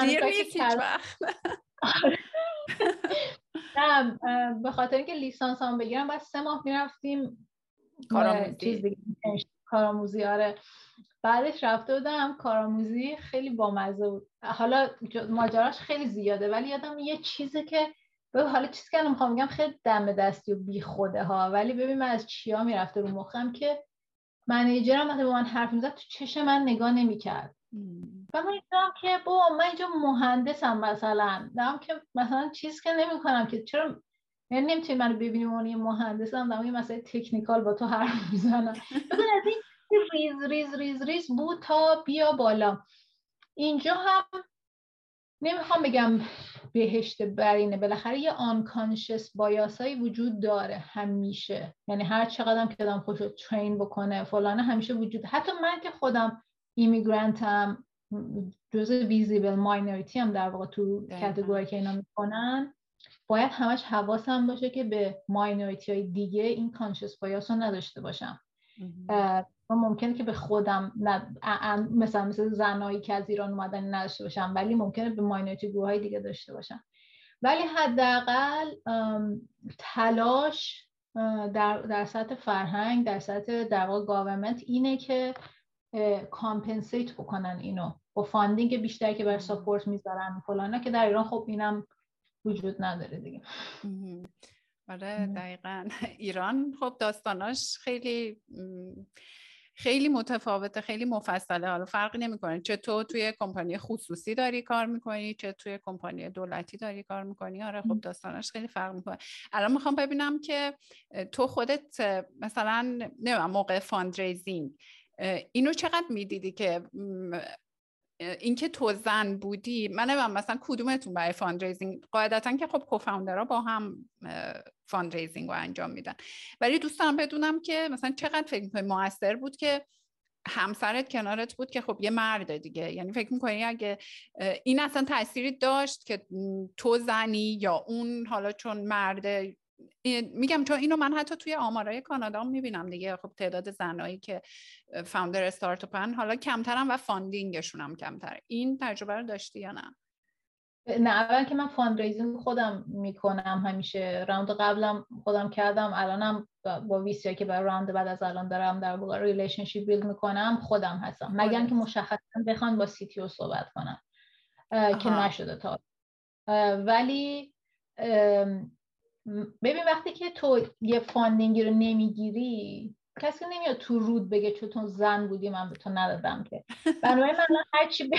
نه به خاطر اینکه لیسانس هم بگیرم بعد سه ماه می‌رفتیم کارآموزی. کارآموزی آره. بعدش رفته بودم کارآموزی خیلی بامزه بود. حالا ماجراش خیلی زیاده ولی یادم یه چیزی که ببین حالا چیزی که می‌خوام بگم خیلی دم دستی و بی خوده ها. ولی ببین من از چیا می‌رفته رو مخم که منیجرم وقتی با من حرف می‌زد تو چش من نگاه نمی‌کرد. و من دیدم که با من اینجا مهندسم مثلا. دارم که مثلا چیز که نمی‌کنم که چرا یعنی نمی‌تونی منو ببینی من یه مهندسم دارم یه مسئله technical با تو حرف می‌زنم. از این ریز ریز ریز ریز بود تا بیا بالا. اینجا هم نمی‌خوام بگم بهشت برینه. بالاخره یه آنکانشس بایاسایی وجود داره همیشه. یعنی هر چقدر که آدم خوش ترین بکنه فلانه همیشه وجود. حتی من که خودم ایمیگرانتم جزء ویزیبل ماینوریتی هم در واقع تو کتگوری که اینا می‌کنن باید همش حواسم باشه که به ماینوریتی های دیگه این کانشس بایاس رو نداشته باشم. ممکنه که به خودم مثلا مثل زنایی که از ایران اومدن نداشته باشم ولی ممکنه به minority گروه های دیگه داشته باشم ولی حداقل تلاش در, در سطح فرهنگ در سطح در واقع اینه که compensate بکنن اینو با funding بیشتر که بر support می‌ذارن فلانا که در ایران خب اینم وجود نداره دیگه. آره دقیقا. ایران خب داستاناش خیلی خیلی متفاوته خیلی مفصله. حالا فرقی نمی‌کنه چه تو توی کمپانی خصوصی داری کار می‌کنی چه توی کمپانی دولتی داری کار می‌کنی. آره خب داستاناش خیلی فرق می‌کنه. الان می‌خوام ببینم که تو خودت مثلا نمیم موقع fundraising اینو چقدر می‌دیدی که اینکه تو زن بودی؟ من نمیم مثلا کدومتون برای fundraising؟ قاعدتا که خب co-founder ها با هم fundraising رو انجام میدن. ولی دوست دارم بدونم که مثلا چقدر فکر می‌کنی موثر بود که همسرت کنارت بود که خب یه مرد دیگه. یعنی فکر می‌کنی اگه این اصلا تأثیری داشت که تو زنی یا اون حالا چون مرده میگم چون اینو من حتی توی آمارای کانادا می‌بینم دیگه. خب تعداد زنایی که founder استارتاپن حالا کمترم و funding شون هم کمتر این تجربه رو داشتی یا نه؟ نه اول که من fundraising خودم می‌کنم همیشه. round قبلم خودم کردم الانم با VC که برای round بعد از الان دارم در واقع relationship build می‌کنم خودم هستم. مگر که مشخصا بخوان با CTO صحبت کنم که نشده تا. ولی ببین وقتی که تو یه funding ی رو نمی‌گیری کسی نمیاد تو روت بگه چون زن بودی من به تو ندادم که. بنابراین من هرچی ب...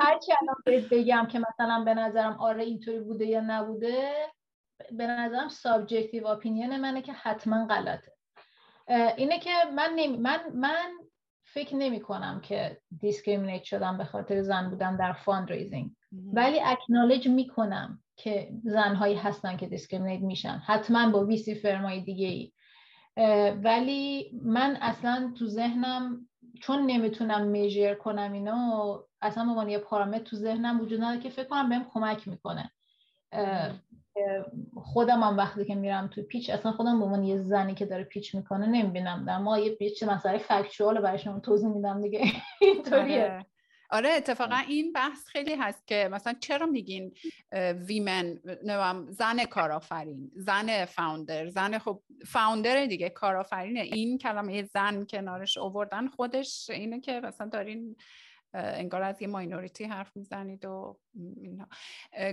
هرچی الان بگم که مثلا به نظرم آره اینطوری بوده یا نبوده به نظرم subjective opinion منه که حتما غلطه. اینه که من نمی... من من فکر نمی کنم که discriminate شدم به خاطر زن بودم در fund ولی acknowledge می‌کنم که زنهایی هستن که discriminate میشن. حتما با VC firm های دیگه ای ولی من اصلا تو ذهنم چون نمی‌تونم میجر کنم اینو اصلا به عنوان یه پارامتر تو ذهنم وجود نداره که فکر کنم بهم کمک می‌کنه. خودم هم وقتی که میرم تو پیچ اصلا خودم به عنوان یه زنی که داره پیچ می‌کنه نمی‌بینم. در ما یه پیچ مسئله فکچوال برایشون توضیح میدم دیگه. اینطوریه. آره. اتفاقا این بحث خیلی هست که مثلا چرا میگین ویمن زن کارآفرین زن founder زن خب founder دیگه کارآفرینه. این کلمه زن کنارش اووردن خودش اینه که مثلا دارین انگار از یه minority حرف می‌زنید و اینا.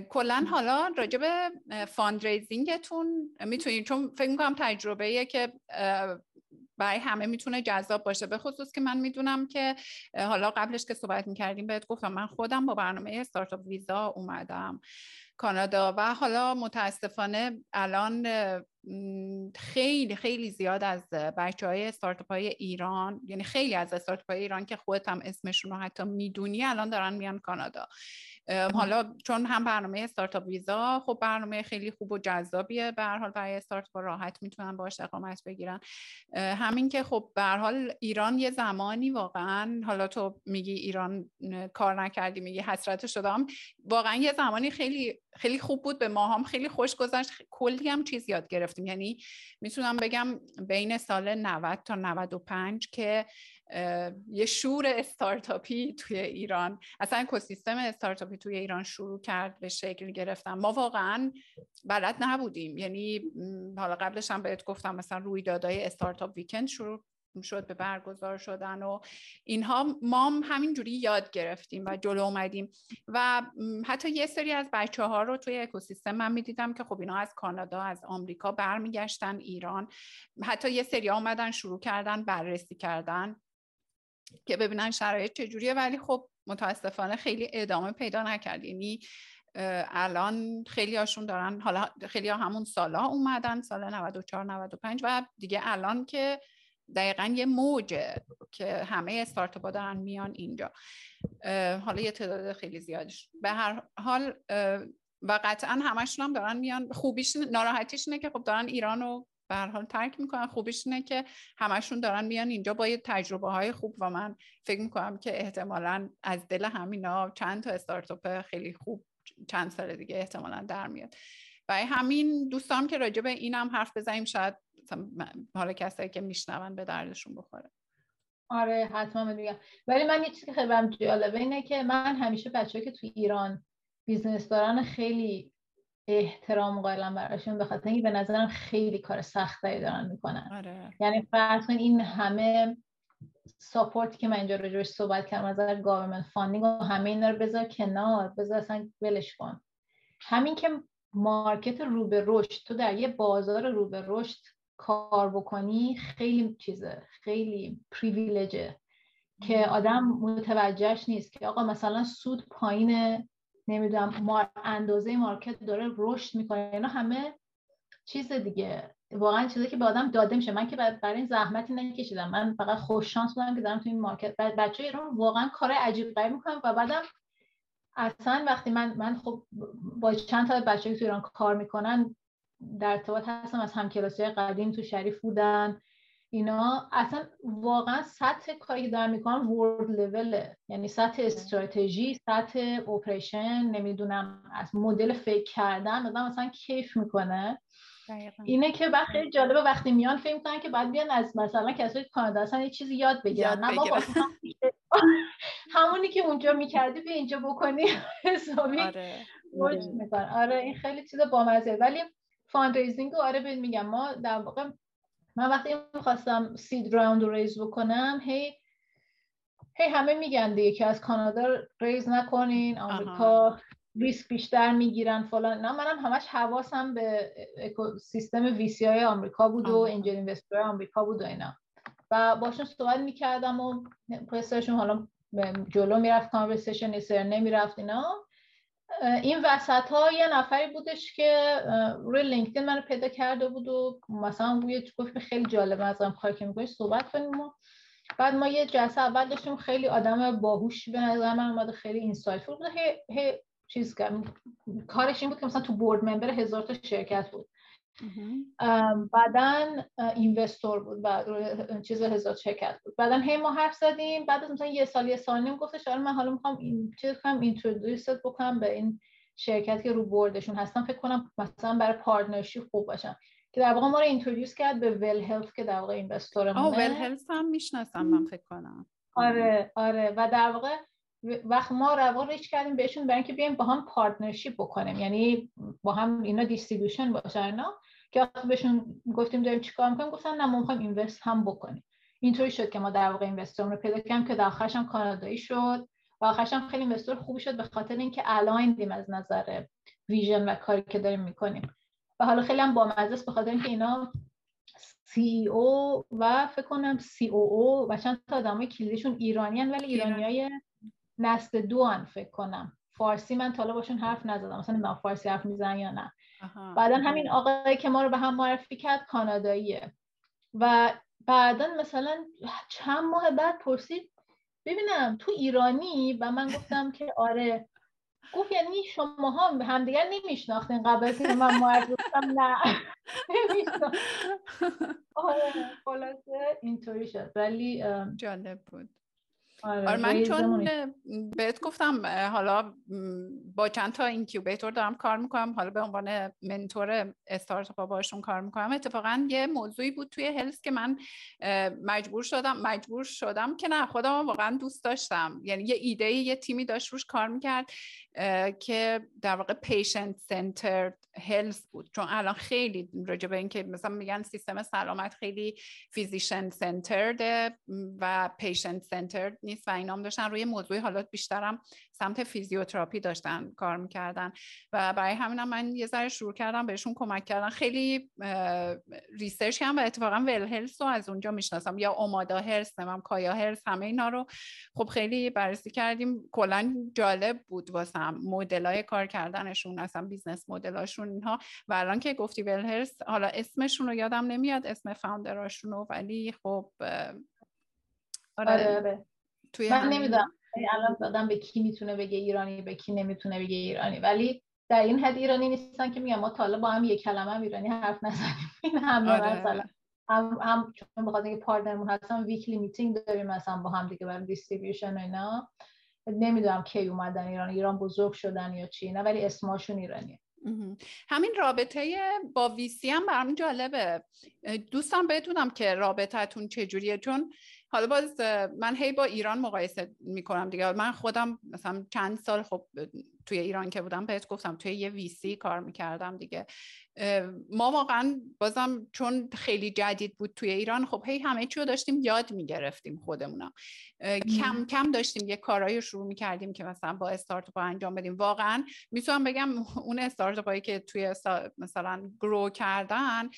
کلا حالا راجع به fundraising تون می‌تونید چون فکر می‌کنم تجربه که برای همه می‌تونه جذاب باشه. به خصوص که من می‌دونم که حالا قبلش که صحبت می‌کردیم بهت گفتم من خودم با برنامه startup visa اومدم کانادا و حالا متاسفانه الان خیلی خیلی زیاد از بچه های استارتاپ های ایران یعنی خیلی از استارتاپ های ایران که خودت هم اسمشون رو حتی می‌دونی الان دارن میان کانادا. حالا چون هم برنامه استارتاپ ویزا خب برنامه خیلی خوب و جذابیه. به هر حال برای استارتاپ راحت می‌تونن باش اقامت بگیرن. همین که خب به هر حال ایران یه زمانی واقعا حالا تو میگی ایران کار نکردی میگی حسرت شدم واقعا یه زمانی خیلی خیلی خوب بود. به ما هم خیلی خوش گذشت. کلی هم چیز یاد گرفتیم. یعنی می‌تونم بگم بین سال 90 تا 95 که یه شور استارتاپی توی ایران. اصلا اکوسیستم استارتاپی توی ایران شروع کرد به شکل گرفتن. ما واقعا بلد نبودیم. یعنی حالا قبلش هم بهت گفتم مثلا رویدادهای استارتاپ ویکند شروع شد به برگزار شدن و اینها. ما هم همینجوری یاد گرفتیم و جلو اومدیم. و حتی یه سری از بچه ها رو توی اکوسیستم من می‌دیدم که خب اینا از کانادا از آمریکا برمیگشتن ایران. حتی یه سری آمدن شروع کردن بررسی کردن. که ببینن شرایط چجوریه. ولی خب متاسفانه خیلی ادامه پیدا نکرد. یعنی الان خیلی هاشون دارن حالا خیلی ها همون سالا اومدن سال 94 95 و دیگه الان که دقیقا یه موجه که همه استارتاپ دارن میان اینجا. حالا یه تعداد خیلی زیادش به هر حال و قطعا همشون هم دارن میان. خوبیش ناراحتیش اینه که خب دارن ایران رو به حال ترک می‌کنن خوبیش اینه که همشون دارن میان اینجا با یه تجربه های خوب و من فکر می‌کنم که احتمالا از دل همینا چند تا استارتاپ خیلی خوب چند سال دیگه احتمالا در میاد. و همین دوستان که راجع به اینم حرف بزنیم شاید حالا کسایی که میشنون به دردشون بخوره. آره حتما میگم. ولی من یه چیزی که خیلی جالبه اینه که من همیشه بچه‌هایی که تو ایران business دارن خیلی احترام قائلم براشون به خاطر اینکه به نظرم خیلی کار سختی دارن می‌کنن. آره. یعنی فرض این همه support ی که من اینجا راجع بهش صحبت کردم از نظر government funding و همه اینا رو بذار کنار بذار اصلا ولش کن. همین که مارکت رو به رشد تو در یه بازار رو به رشد کار بکنی خیلی چیزه خیلی پریویلجه که آدم متوجهش نیست که آقا مثلا سود پایین نمی‌دونم ما اندازه مارکت داره رشد می‌کنه. اینا همه چیز دیگه. واقعا چیزی که به آدم داده میشه. من که برای این زحمتی نکشیدم. من فقط خوش شانس بودم که دارم تو این مارکت. بچه ایران واقعا کار عجیب غریب می‌کنم و بعدم اصلا وقتی من من خب با چند تا بچه که تو ایران کار می‌کنن در ارتباط هستم. از همکلاسی قدیم تو شریف بودن. اینا اصلا واقعا سطح کاری که دارن می‌کنن ورد لوله یعنی سطح استراتژی سطح اپریشن نمی‌دونم از مدل فکر کردن آدم مثلا کیف می‌کنه. اینه که خیلی جالبه وقتی میان فکر می‌کنن که بعد بیان از مثلا کسایی کانادا اصلا یه چیزی یاد بگیرن. نه بابا همونی که اونجا می‌کردی به اینجا بکنی. حسابی آره. آره. این خیلی چیز بامزه. ولی fundraising آره ببین میگم ما در واقع من وقتی می‌خواستم seed round رو raise بکنم هی هی همه میگن دیگه که از کانادا raise نکنین آمریکا ریسک بیشتر می‌گیرن فلان. نه منم همش حواسم به سیستم VC های آمریکا بود و angel investor آمریکا بود و اینا. و باشون صحبت می‌کردم و پرستشون حالا جلو می‌رفت کانورسیشن سر نمی‌رفت اینا. این وسط ها یه نفری بودش که روی لینکدین منو پیدا کرده بود و مثلا روی گفت خیلی جالبه از هم کار که می‌کنی صحبت کنیم و بعد ما یه جلسه اول داشتیم خیلی آدم باهوش به نظر من اومده خیلی اینسایتفول بود. هی, هی چیز کارش این بود که مثلا تو بورد ممبر هزار تا شرکت بود. بعدا اینوستور بود بعد چیز هزار شرکت بود. بعدا هی ما حرف زدیم بعد از مثلا یه سال یه سال نیم گفتش آره من حالا می‌خوام این چیز کنم introduce ت بکنم به این شرکت که رو board شون هستم. فکر کنم مثلا برای partnership خوب باشم. که در واقع ما رو introduce کرد به WELL Health که در واقع investor مونه. آه WELL Health هم می‌شناسم من فکر کنم. آره آره. و در واقع وقت ما رو reach کردیم بهشون برای اینکه بیایم با هم partnership بکنیم. یعنی با هم اینا distribution باشه اینا که وقتی بهشون گفتیم داریم چیکار می‌کنیم؟ گفتن نه ما می‌خوایم invest هم بکنیم. اینطوری شد که ما در واقع investor رو پیدا کردیم که در آخرش هم کانادایی شد و آخرش هم خیلی investor خوبی شد به خاطر اینکه aligned یم از نظر vision و کاری که داریم می‌کنیم. و حالا خیلی هم بامزه است به خاطر اینکه اینا CEO و فکر کنم COO و چند تا آدمای کلیدشون ایرانیان ولی ایرانیای نسل دو هن فکر کنم. فارسی من تا حالا باشون حرف نزدم. مثلا من فارسی حرف میزن یا نه. بعدا همین آقایی که ما رو به هم معرفی کرد کاناداییه. و بعدا مثلا چند ماه بعد پرسید ببینم تو ایرانی؟ و من گفتم که آره. گفت یعنی شما ها همدیگر نمیشناختین قبل که من معرفی کنم نه. آره خلاصه اینطوری شد. ولی جالب بود. آره, آره من چون بهت گفتم حالا با چند تا incubator دارم کار می‌کنم حالا به عنوان mentor استارتاپ باشون کار می‌کنم. اتفاقا یه موضوعی بود توی health که من مجبور شدم مجبور شدم که نه خودم واقعا دوست داشتم. یعنی یه ایده یه تیمی داشت روش کار می‌کرد که در واقع patient-centered health بود. چون الان خیلی راجع به اینکه مثلا میگن سیستم سلامت خیلی physician-centered و patient-centered نیست و اینام داشتن روی موضوعی حالا بیشترم سمت فیزیوتراپی داشتن کار می‌کردن. و برای همینم من یه ذره شروع کردم بهشون کمک کردن. خیلی research کردم و اتفاقا WELL Health رو از اونجا می‌شناسم. یا Omada Health نمیم Kaia Health همه اینا رو. خب خیلی بررسی کردیم. کلا جالب بود واسم. مدلای کار کردنشون اصلا business model اشون اینها. و الان که گفتی WELL Health حالا اسمشون رو یادم نمیاد اسم founder اشون رو ولی خب آره, آره. توی من نمی‌دونم. الان دادم به کی می‌تونه بگه ایرانی به کی نمی‌تونه بگه ایرانی. ولی در این حد ایرانی نیستن که میگم ما تا با هم یک کلمه هم ایرانی حرف نزدیم این همه آره. مثلا. هم, هم چون بخاطر اینکه partner مون هستن weekly meeting داریم مثلا با هم دیگه برای distribution اینا. نمی‌دونم کی اومدن ایران ایران بزرگ شدن یا چی نه ولی اسمشون ایرانیه. همین رابطه با VC هم برام جالبه. دوستم بدونم که رابطتون چجوریه چون حالا باز من هی با ایران مقایسه می‌کنم دیگه. من خودم مثلا چند سال خب توی ایران که بودم بهت گفتم توی یه ویسی کار می‌کردم دیگه. ما واقعا بازم چون خیلی جدید بود توی ایران خب هی همه چی رو داشتیم یاد می‌گرفتیم خودمونم کم کم داشتیم یه کارایی رو شروع می‌کردیم که مثلا با استارتاپ انجام بدیم. واقعا می‌تونم بگم اون استارتاپ که توی مثلا grow کردن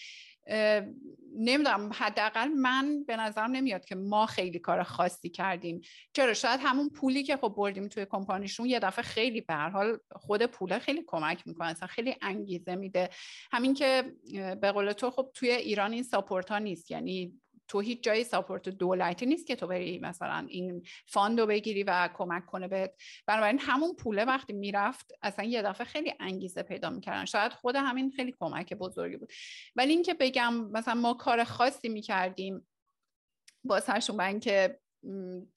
نمی‌دونم حداقل من به نظرم نمیاد که ما خیلی کار خاصی کردیم. چرا؟ شاید همون پولی که خب بردیم توی کمپانیشون یه دفعه خیلی به حال خود پوله خیلی کمک می‌کنه اصلا خیلی انگیزه میده. همین که به قول تو خب توی ایران این support ها نیست یعنی تو هیچ جای support دولتی نیست که تو بری مثلا این fund و بگیری و کمک کنه بهت. بنابراین همون پوله وقتی می‌رفت اصلا یه دفعه خیلی انگیزه پیدا می‌کردن. شاید خود همین خیلی کمک بزرگی بود. ولی اینکه بگم مثلا ما کار خاصی می‌کردیم با سرشون برای اینکه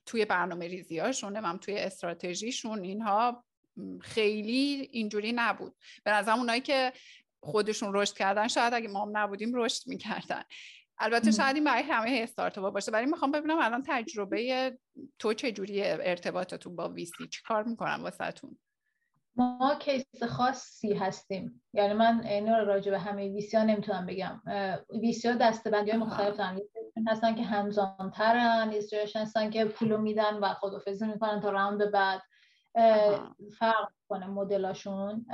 توی برنامه ریزی هم توی استراتژیشون اینها خیلی اینجوری نبود. به نظرم اونایی که خودشون رشد کردن شاید اگه ما هم نبودیم رشد می‌کردن. البته شاید این برای همه استارتاپ باشه ولی می‌خوام ببینم الان تجربه تو چه جوری ارتباطتون با VC چی کار می‌کنن واسهتون؟ ما case خاصی هستیم. یعنی من اینو راجع به همه VC ها نمی‌تونم بگم. VC ها دسته‌بندی های مختلف دارن هستن که hands-on ترن هستن که پولو میدن و خدافظی می‌کنن تا round بعد. فرق کنه مدلاشون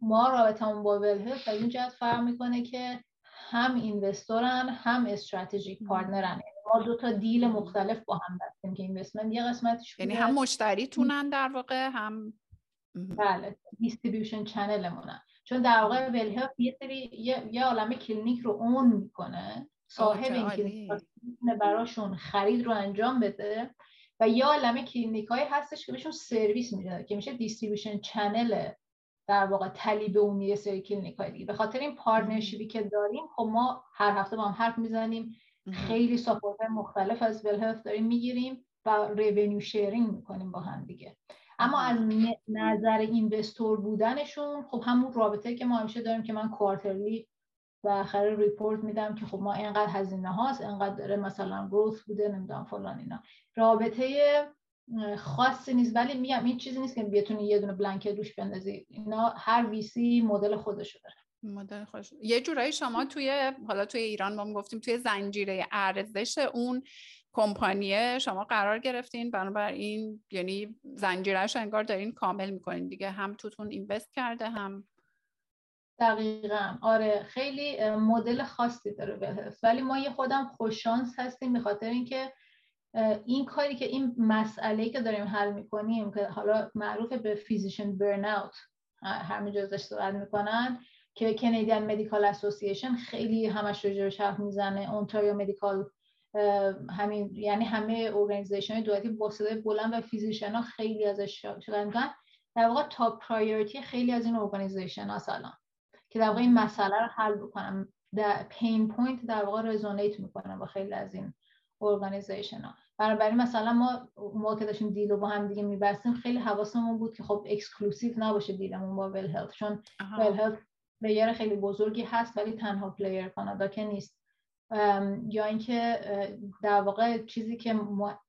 ما رابطمون با WELL Health از این جهت فرق می‌کنه که هم investor ن هم strategic partner ن. یعنی ما دو تا deal مختلف با هم بستیم که investment یه قسمتش یعنی هم مشتریتونن در واقع هم بله distribution channel مونن. چون در واقع WELL Health یه سری یه, یه عالم کلینیک رو own می‌کنه. صاحب این کلینیک براشون خرید رو انجام بده و یه عالم کلینیک هایی هستش که بهشون سرویس میده که میشه distribution channel در واقع به اون یه سری کلینیک های دیگه. به خاطر این partnership ی که داریم خب ما هر هفته با هم حرف می‌زنیم. خیلی support مختلف از WELL داریم می‌گیریم و revenue sharing می‌کنیم با هم دیگه. اما از نظر investor بودنشون خب همون رابطه که ما همیشه داریم که من quarterly و آخر report میدم که خب ما اینقدر هزینه هاست اینقدر داره مثلا growth بوده نمی‌دونم فلان اینا. رابطه خاصی نیست ولی میگم این چیزی نیست که بتونی یه دونه blanket روش بندازی. اینا هر VC مدل خودشو داره. مدل خودش. یه جورایی شما توی حالا توی ایران ما گفتیم توی زنجیره ارزش اون کمپانیه شما قرار گرفتین. بنابراین یعنی زنجیرهش انگار دارین کامل می‌کنین دیگه. هم توتون اینوست کرده هم دقیقا. آره خیلی مدل خاصی داره ولی ما یه خودم خوششانس هستیم به خاطر اینکه این کاری که این مسئله که داریم حل می‌کنیم که حالا معروف به فیزیشن برن اوت همه ازش صحبت می‌کنن که Canadian Medical Association خیلی همش رو حرف می‌زنه Ontario Medical همین یعنی همه organization دولتی با صدای بلند و physician ها خیلی ازش شده می‌کنن. در واقع top priority خیلی از این organization ها که در واقع این مسئله رو حل بکنم در pain point در واقع resonate می‌کنم با خیلی از این organization ها بنابراین مثلا ما ما که داشتیم deal رو با هم دیگه میبستیم خیلی حواسمون بود که خب exclusive نباشه deal مون با WELL Health چون WELL Health player خیلی بزرگی هست ولی تنها player کانادا که نیست. یا اینکه در واقع چیزی که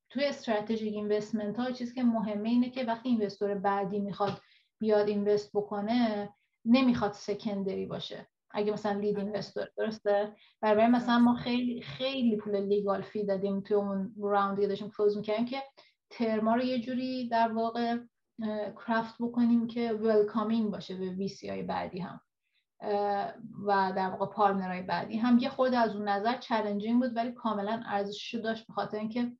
توی strategic investment ها چیزی که مهمه اینه که وقتی investor بعدی می‌خواد بیاد invest بکنه نمی‌خواد secondary باشه. اگه مثلا lead investor درسته؟ برای مثلا ما خیلی خیلی پول legal fee دادیم تو اون round ی داشتیم close می‌کردیم که ترما رو یه جوری در واقع craft بکنیم که welcoming باشه به VC های بعدی هم. و در واقع partner های بعدی. هم یه خورده از اون نظر challenging بود ولی کاملا ارزشش داشت به خاطر اینکه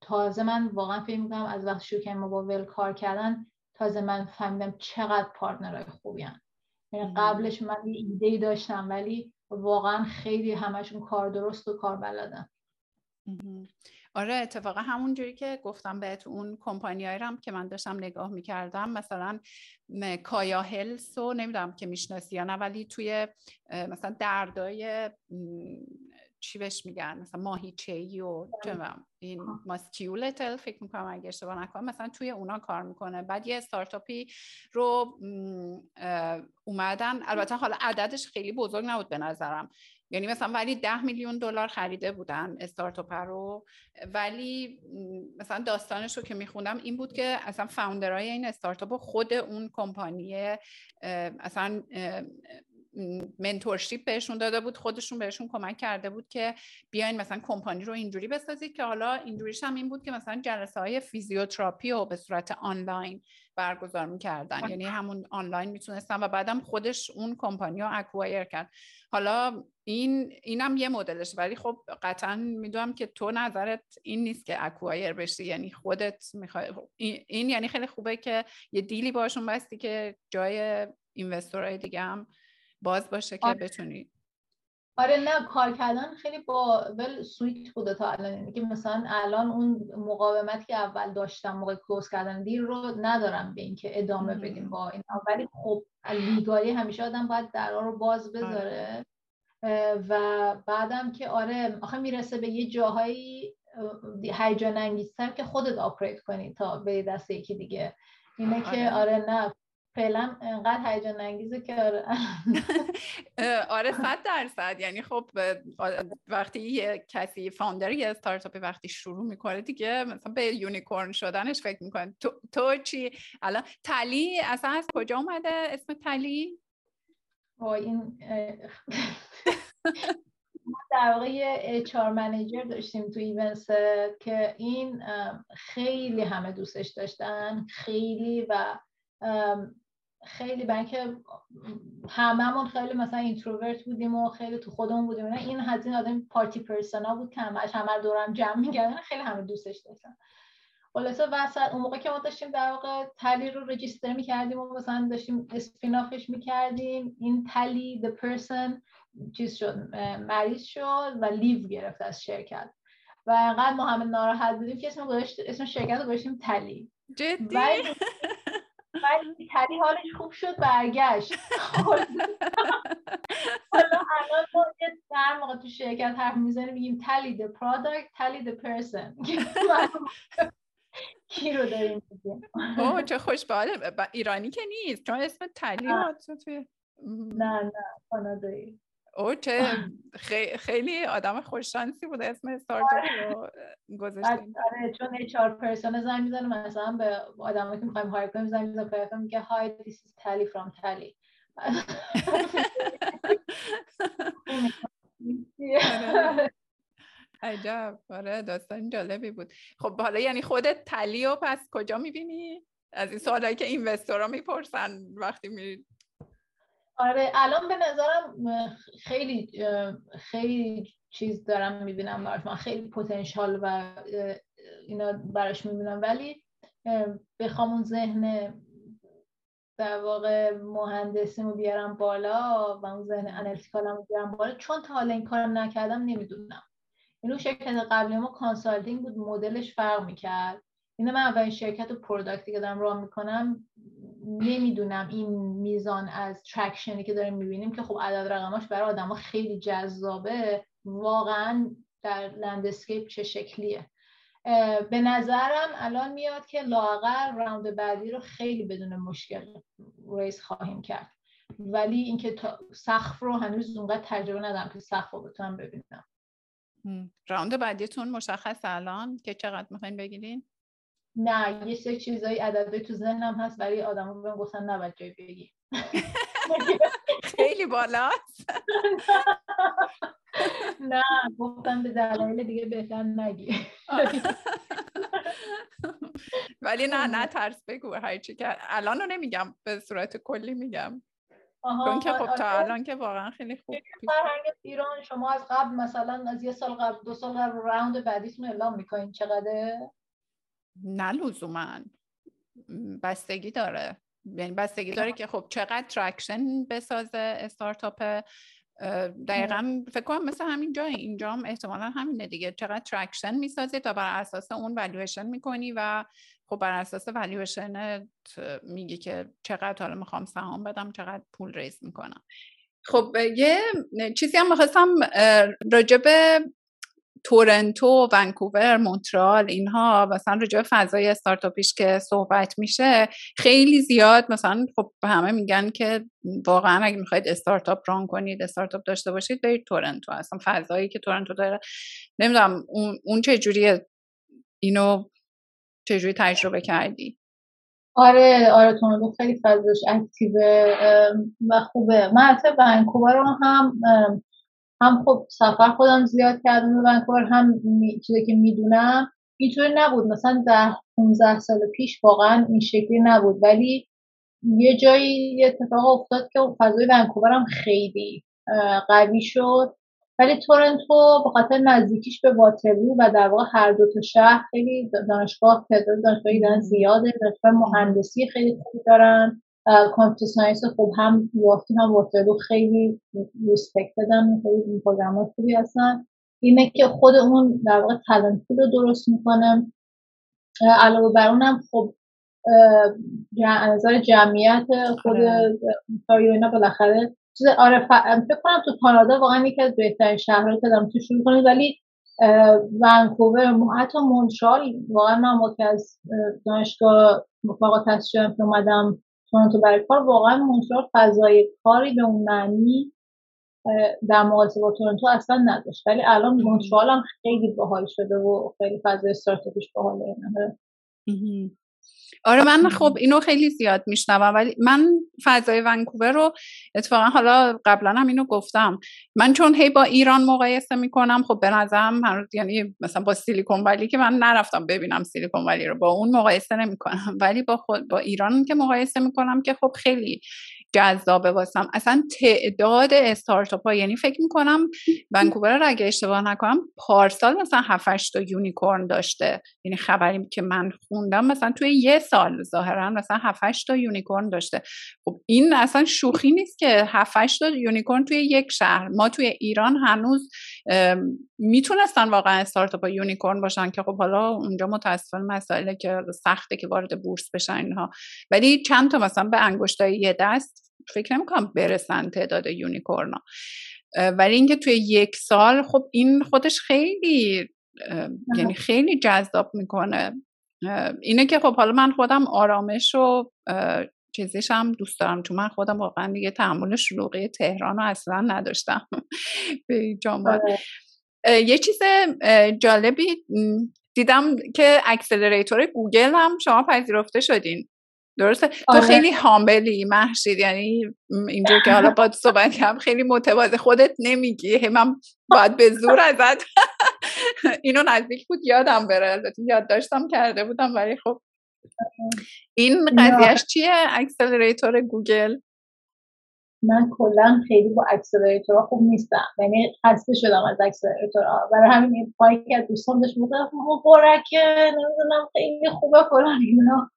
تازه من واقعا فکر می‌کنم از وقت شروع کردم با WELL کار کردن تازه من فهمیدم چقدر partner های خوبی هم. یعنی قبلش من یه ایده داشتم ولی واقعا خیلی همشون کار درست و کار بلدن. آره اتفاقا همون جوری که گفتم بهت اون کمپانی هم که من داشتم نگاه می‌کردم مثلا کایا هلس رو نمی‌دونم که می‌شناسی یا نه ولی توی مثلا دردای چی بهش میگن؟ مثلا ماهیچه ای و این ماسکیولتل فکر می‌کنم اگه اشتباه نکنم مثلا توی اونا کار می‌کنه. بعد یه استارتاپی رو اومدن البته حالا عددش خیلی بزرگ نبود به نظرم. یعنی مثلا ولی ده میلیون دلار خریده بودن استارتاپ رو. ولی مثلا داستانش رو که میخوندم این بود که اصلا founder های این استارتاپ خود اون کمپانی اصلا mentorship بهشون داده بود خودشون بهشون کمک کرده بود که بیاین مثلا کمپانی رو اینجوری بسازید که حالا اینجوریش هم این بود که مثلا جلسه های فیزیوتراپی رو به صورت آنلاین برگزار می‌کردن. یعنی همون آنلاین می‌تونستن و بعدم خودش اون کمپانی رو acquire کرد. حالا این اینم یه مدلش ولی خب قطعا می‌دونم که تو نظرت این نیست که اکوایر بشی یعنی خودت می‌خوای این یعنی خیلی خوبه که یه دیلی باشون بستی که جای اینوستورهای دیگه هم باز باشه که آره. بتونی. آره نه کار کردن خیلی با ول سویت بوده تا الان. یعنی که مثلا الان اون مقاومتی که اول داشتم موقع کلوز کردن دیر رو ندارم به اینکه ادامه بدیم با این. ولی خب legally همیشه آدم باید درا رو باز آره. بذاره. و بعدم که آره آخه می‌رسه به یه جاهایی هیجان انگیزتر که خودت operate کنی تا به دست یکی دیگه. اینه که آره, آره نه. فعلا انقدر هیجان انگیزه که آره. آره صد درصد. یعنی خب وقتی یه کسی founder یه استارتاپی وقتی شروع می‌کنه دیگه مثلا به unicorn شدنش فکر می‌کنه. تو, تو چی؟ الان Tali اصلا از کجا اومده؟ اسم Tali؟ این در واقع یه HR manager داشتیم تو ایونس که این خیلی همه دوستش داشتن. خیلی و خیلی برای که هممون خیلی مثلا introvert بودیم و خیلی تو خودمون بودیم. این این آدم party persona بود که همش همه دور هم جمع میکردن خیلی همه دوستش داشتن. خلاصه وسط اون موقع که ما داشتیم در واقع تلی رو رجیستر می‌کردیم و مثلا داشتیم اسپینافش می‌کردیم. این تلی the person چیز شد مریض شد و لیو گرفت از شرکت. و انقدر ما همه ناراحت بودیم که اسم, اسم شرکت رو گذاشتیم تلی. جدی؟ ولی تری حالش خوب شد برگشت. حالا الان ما در موقع تو شرکت حرف می‌زنیم میگیم تلی the product تلی the person. کی رو داریم اوه چه خوشباله. ایرانی که نیست. چون اسم تلی نه نه کانادایی. او چه خیلی آدم خوششانسی بوده اسم استارتاپ رو. گذاشتیم آره چون اچ آر پرسون زنگ می‌زنه مثلا به آدمایی که می‌خوایم هایر کنیم زنگ می‌زنه به میگه های دیس از تلی فرام تلی عجب آره داستان جالبی بود خب حالا یعنی خودت تلی و پس کجا می‌بینی؟ از این سوالایی که اینوستورا می‌پرسن وقتی میرید آره الان به نظرم خیلی خیلی چیز دارم می‌بینم براش من خیلی پتانسیل و اینا براش می‌بینم. ولی بخوام اون ذهن در واقع مهندسیمو بیارم بالا و اون ذهن انالیتیکالمو بیارم بالا. چون تا حالا این کار نکردم نمی‌دونم. اینو شرکت قبلی ما consulting بود مدلش فرق می‌کرد. اینه من اولین شرکت و product ی که دارم run می‌کنم نمی‌دونم این میزان از traction ی که داریم می‌بینیم که خب عدد رقماش برای آدما خیلی جذابه واقعا در landscape چه شکلیه. به نظرم الان میاد که لااقل round بعدی رو خیلی بدون مشکل raise خواهیم کرد. ولی اینکه سقف رو هنوز اونقدر تجربه ندارم که سقف رو بتونم ببینم. راوند بعدیتون مشخص الان که چقدر می‌خواین بگیرین؟ نه یه سری چیزایی عددی تو ذهنم هست برای آدم بهم گفتن نباید جای بگی. خیلی بالاست. نه گفتم به دلایل دیگه بهتر نگی. ولی نه نه ترس بگو هرچی که الان رو نمیگم به صورت کلی میگم. چون که خب تا آره. الان که واقعا خیلی خوب فرهنگ ایران شما از قبل مثلا از یه سال قبل دو سال قبل round بعدیتون اعلام می‌کنین چقدره؟ نه لزوما. بستگی داره. یعنی بستگی داره که خب چقدر traction بسازه استارتاپ دقیقا فکر کنم مثل همین جای اینجا هم احتمالا همینه دیگه. چقدر traction می‌سازی تا بر اساس اون والویشن می‌کنی و خب بر اساس والویشن میگی که چقدر حالا می‌خوام سهام بدم چقدر پول ریز می‌کنم. خب یه چیزی هم می‌خواستم راجب تورنتو ونکوور مونترال اینها مثلا رجوع فضای استارتاپیش که صحبت میشه خیلی زیاد مثلا خب همه میگن که واقعا اگه می‌خواید استارتاپ ران کنید استارتاپ داشته باشید برید تورنتو. اصلا فضایی که تورنتو داره نمی‌دونم اون, اون چه جوریه اینو چجوری تجربه کردی؟ آره آره تورنتو خیلی فضاش اکتیوه و خوبه. من حتی ونکوور هم هم خب سفر خودم زیاد کردم به ونکوور هم چیزی که می‌دونم اینطوری نبود. مثلا ده 15 سال پیش واقعا این شکلی نبود. ولی یه جایی یه اتفاق افتاد که فضای ونکوور هم خیلی قوی شد. ولی تورنتو به خاطر نزدیکیش به واترلو و در واقع هر دو تا شهر خیلی دانشگاه تعداد دانشگاهی دارن زیاده. دانشگاه مهندسی خیلی خوبی دارن. computer science خوب هم U of T هم واترلو خیلی respected ان خیلی این program خوبی هستن. اینه که خود اون در واقع talent رو درست می‌کنه علاوه بر اونم خب نظر جمعیت خود اینا بالاخره چیز آره فکر کنم تو کانادا واقعا یکی از بهترین شهرها که دارم تو شروع کنید ولی ونکوور حتی مونترال واقعا من موقع از دانشگاه فوق تحصیل که اومدم تورنتو برای کار واقعا مونترال فضای کاری به اون معنی در مقایسه با تورنتو اصلا نداشت. ولی الان مونترال هم خیلی باحال شده و خیلی فضای استارتاپیش باحاله. آره من خب اینو خیلی زیاد میشنوم ولی من فضای ونکوور رو اتفاقا حالا قبلا هم اینو گفتم. من چون هی با ایران مقایسه می‌کنم خب به نظرم یعنی مثلا با سیلیکون ولی که من نرفتم ببینم سیلیکون ولی رو با اون مقایسه نمی‌کنم. ولی با خود با ایران که مقایسه می‌کنم که خب خیلی جذابه واسم. اصلا تعداد استارتاپ ها یعنی فکر می‌کنم ونکوور رو اگه اشتباه نکنم پارسال مثلا 7 تا unicorn داشته. یعنی خبری که من خوندم مثلا توی یه سال ظاهرا مثلا 7 تا unicorn داشته. خب این اصلا شوخی نیست که 7 تا unicorn توی یک شهر. ما توی ایران هنوز می‌تونستن واقعا استارتاپ unicorn باشن که خب حالا اونجا متاسفانه مسائله که سخته که وارد بورس بشن اینها. ولی چند تا مثلا به انگشتای یه دست فکر نمی‌کنم برسن تعداد unicorn ا ولی اینکه توی یک سال خب این خودش خیلی یعنی خیلی جذاب می‌کنه. اینه که خب حالا من خودم آرامش و چیزیش هم دوست دارم. چون من خودم واقعا دیگه تحمل شلوغی تهران رو اصلا نداشتم. به آره. یه چیز جالبی دیدم که accelerator گوگل هم شما پذیرفته شدین. درسته؟ تو آره. خیلی humble ی مهشید. یعنی اینجور که حالا با صحبت کردم خیلی متواضع. خودت نمیگی. من باید به زور ازت. اینو نزدیک بود. یادم بره. البته یاد داشتم کرده بودم. ولی خب این قضیهش چیه؟ accelerator گوگل. من کلا خیلی با accelerator ها خوب نیستم. یعنی خسته شدم از accelerator ها. برای همین پایی که دوستان داشت می‌گفت مبارکه نمی‌دونم خیلی خوبه فلان اینا.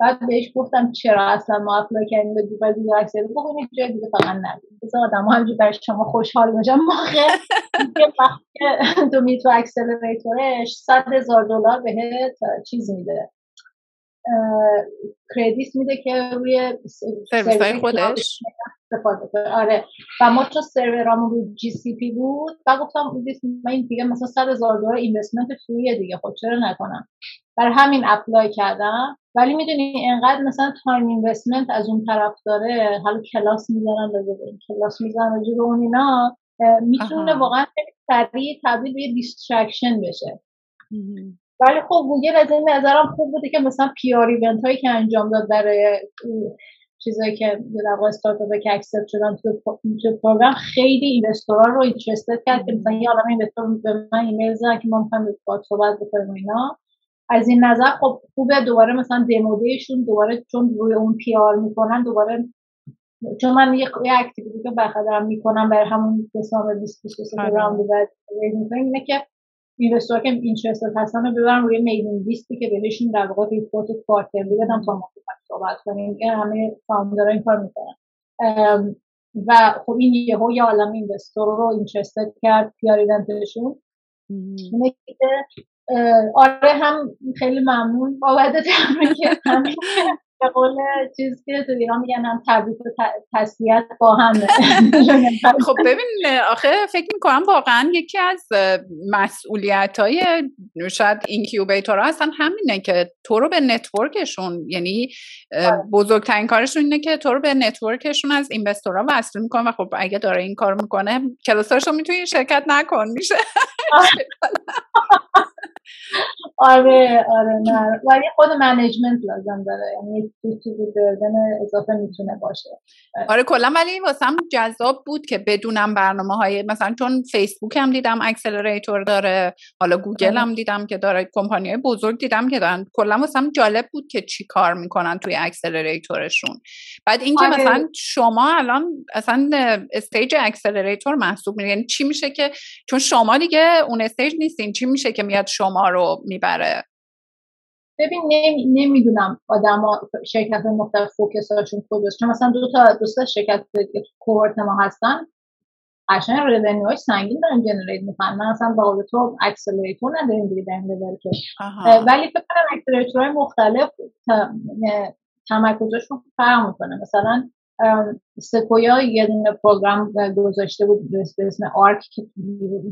بعد بهش گفتم چرا اصلا ما apply کردیم به دیگه دیگه accelerator بگو این جای دیگه فقط نگید بذار آدم ها برای شما خوشحال باشن. موقع وقتی تو می تو accelerator ش صد هزار دلار بهت چیز میده. credit میده که روی سرویس خودش؟ استفاده آره. و ما چون سرورامون روی GCP بود و گفتم من این دیگه مثلا 100 هزار دلار investment free یه دیگه خب چرا نکنم؟ برای همین apply کردم. ولی می‌دونی انقدر مثلا time investment از اون طرف داره حالا کلاس می‌ذارن به این کلاس می‌ذارن راجع به اون اینا می‌تونه واقعا خیلی سریع تبدیل به distraction بشه. ولی خب گوگل از این نظرم خوب بوده که مثلا PR event هایی که انجام داد برای چیزایی که در واقع استارتاپ که accept شدن تو program خیلی investor ا رو interested کرد که مثلا یه عالمه investor به من ایمیل زدن که ما می‌خوایم با صحبت بکنیم اینا. از این نظر خب خوبه دوباره مثلا demo day شون دوباره چون روی اون PR می‌کنن دوباره چون من یه اکتیویتی که برخلاف می‌کنم برای همون دسامبر 2023 راوند بعد اینه که اینوستور که اینترستد هستن رو ببرن روی میلینگ لیستی که بهشون در واقع ریپورت کوارترلی بدم تا ما صحبت کنیم. این همه فاوندرها این کار می‌کنن. و خب این یهو یه عالم اینوستور رو اینترستد کرد پیار ایونتشون. آره هم خیلی ممنون بابت تمرین که به قول چیز که تو ایران میگن هم تبریک و تسلیت با هم خب ببین آخه فکر می‌کنم واقعا یکی از مسئولیت های شاید incubator هستن همینه که تو رو به network شون یعنی آره. بزرگترین کارشون اینه که تو رو به network شون از investor ا وصل می‌کنه و خب اگه داره این کار می‌کنه کلاساشو می‌تونی شرکت نکن میشه آره آره نه. ولی خود management لازم داره. یعنی چیزی بردن اضافه می‌تونه باشه. آره کلا ولی واسم جذاب بود که بدونم برنامه های مثلا چون فیسبوک هم دیدم accelerator داره. حالا گوگل آره. هم دیدم که داره. کمپانی های بزرگ دیدم که دارن. کلا واسم جالب بود که چی کار می‌کنن توی accelerator شون بعد اینکه آره. مثلا شما الان اصلا stage accelerator محسوب میشه یعنی چی میشه که چون شما دیگه اون stage نیستین. چی میشه که میاد شما رو می‌بره. ببین نمی‌دونم آدم شرکت مختلف focus اشون کجاست. چون مثلا دو تا دو تا شرکت که cohort ما هستن قشنگ revenue ش سنگین دارن generate می‌کنن. من اصلا با تو accelerator نداریم دیگه در این که. ولی فکر کنم accelerator های مختلف تمرکزشون فرق می‌کنه. مثلا سکویا یه دونه program گذاشته بود به اسم Arc که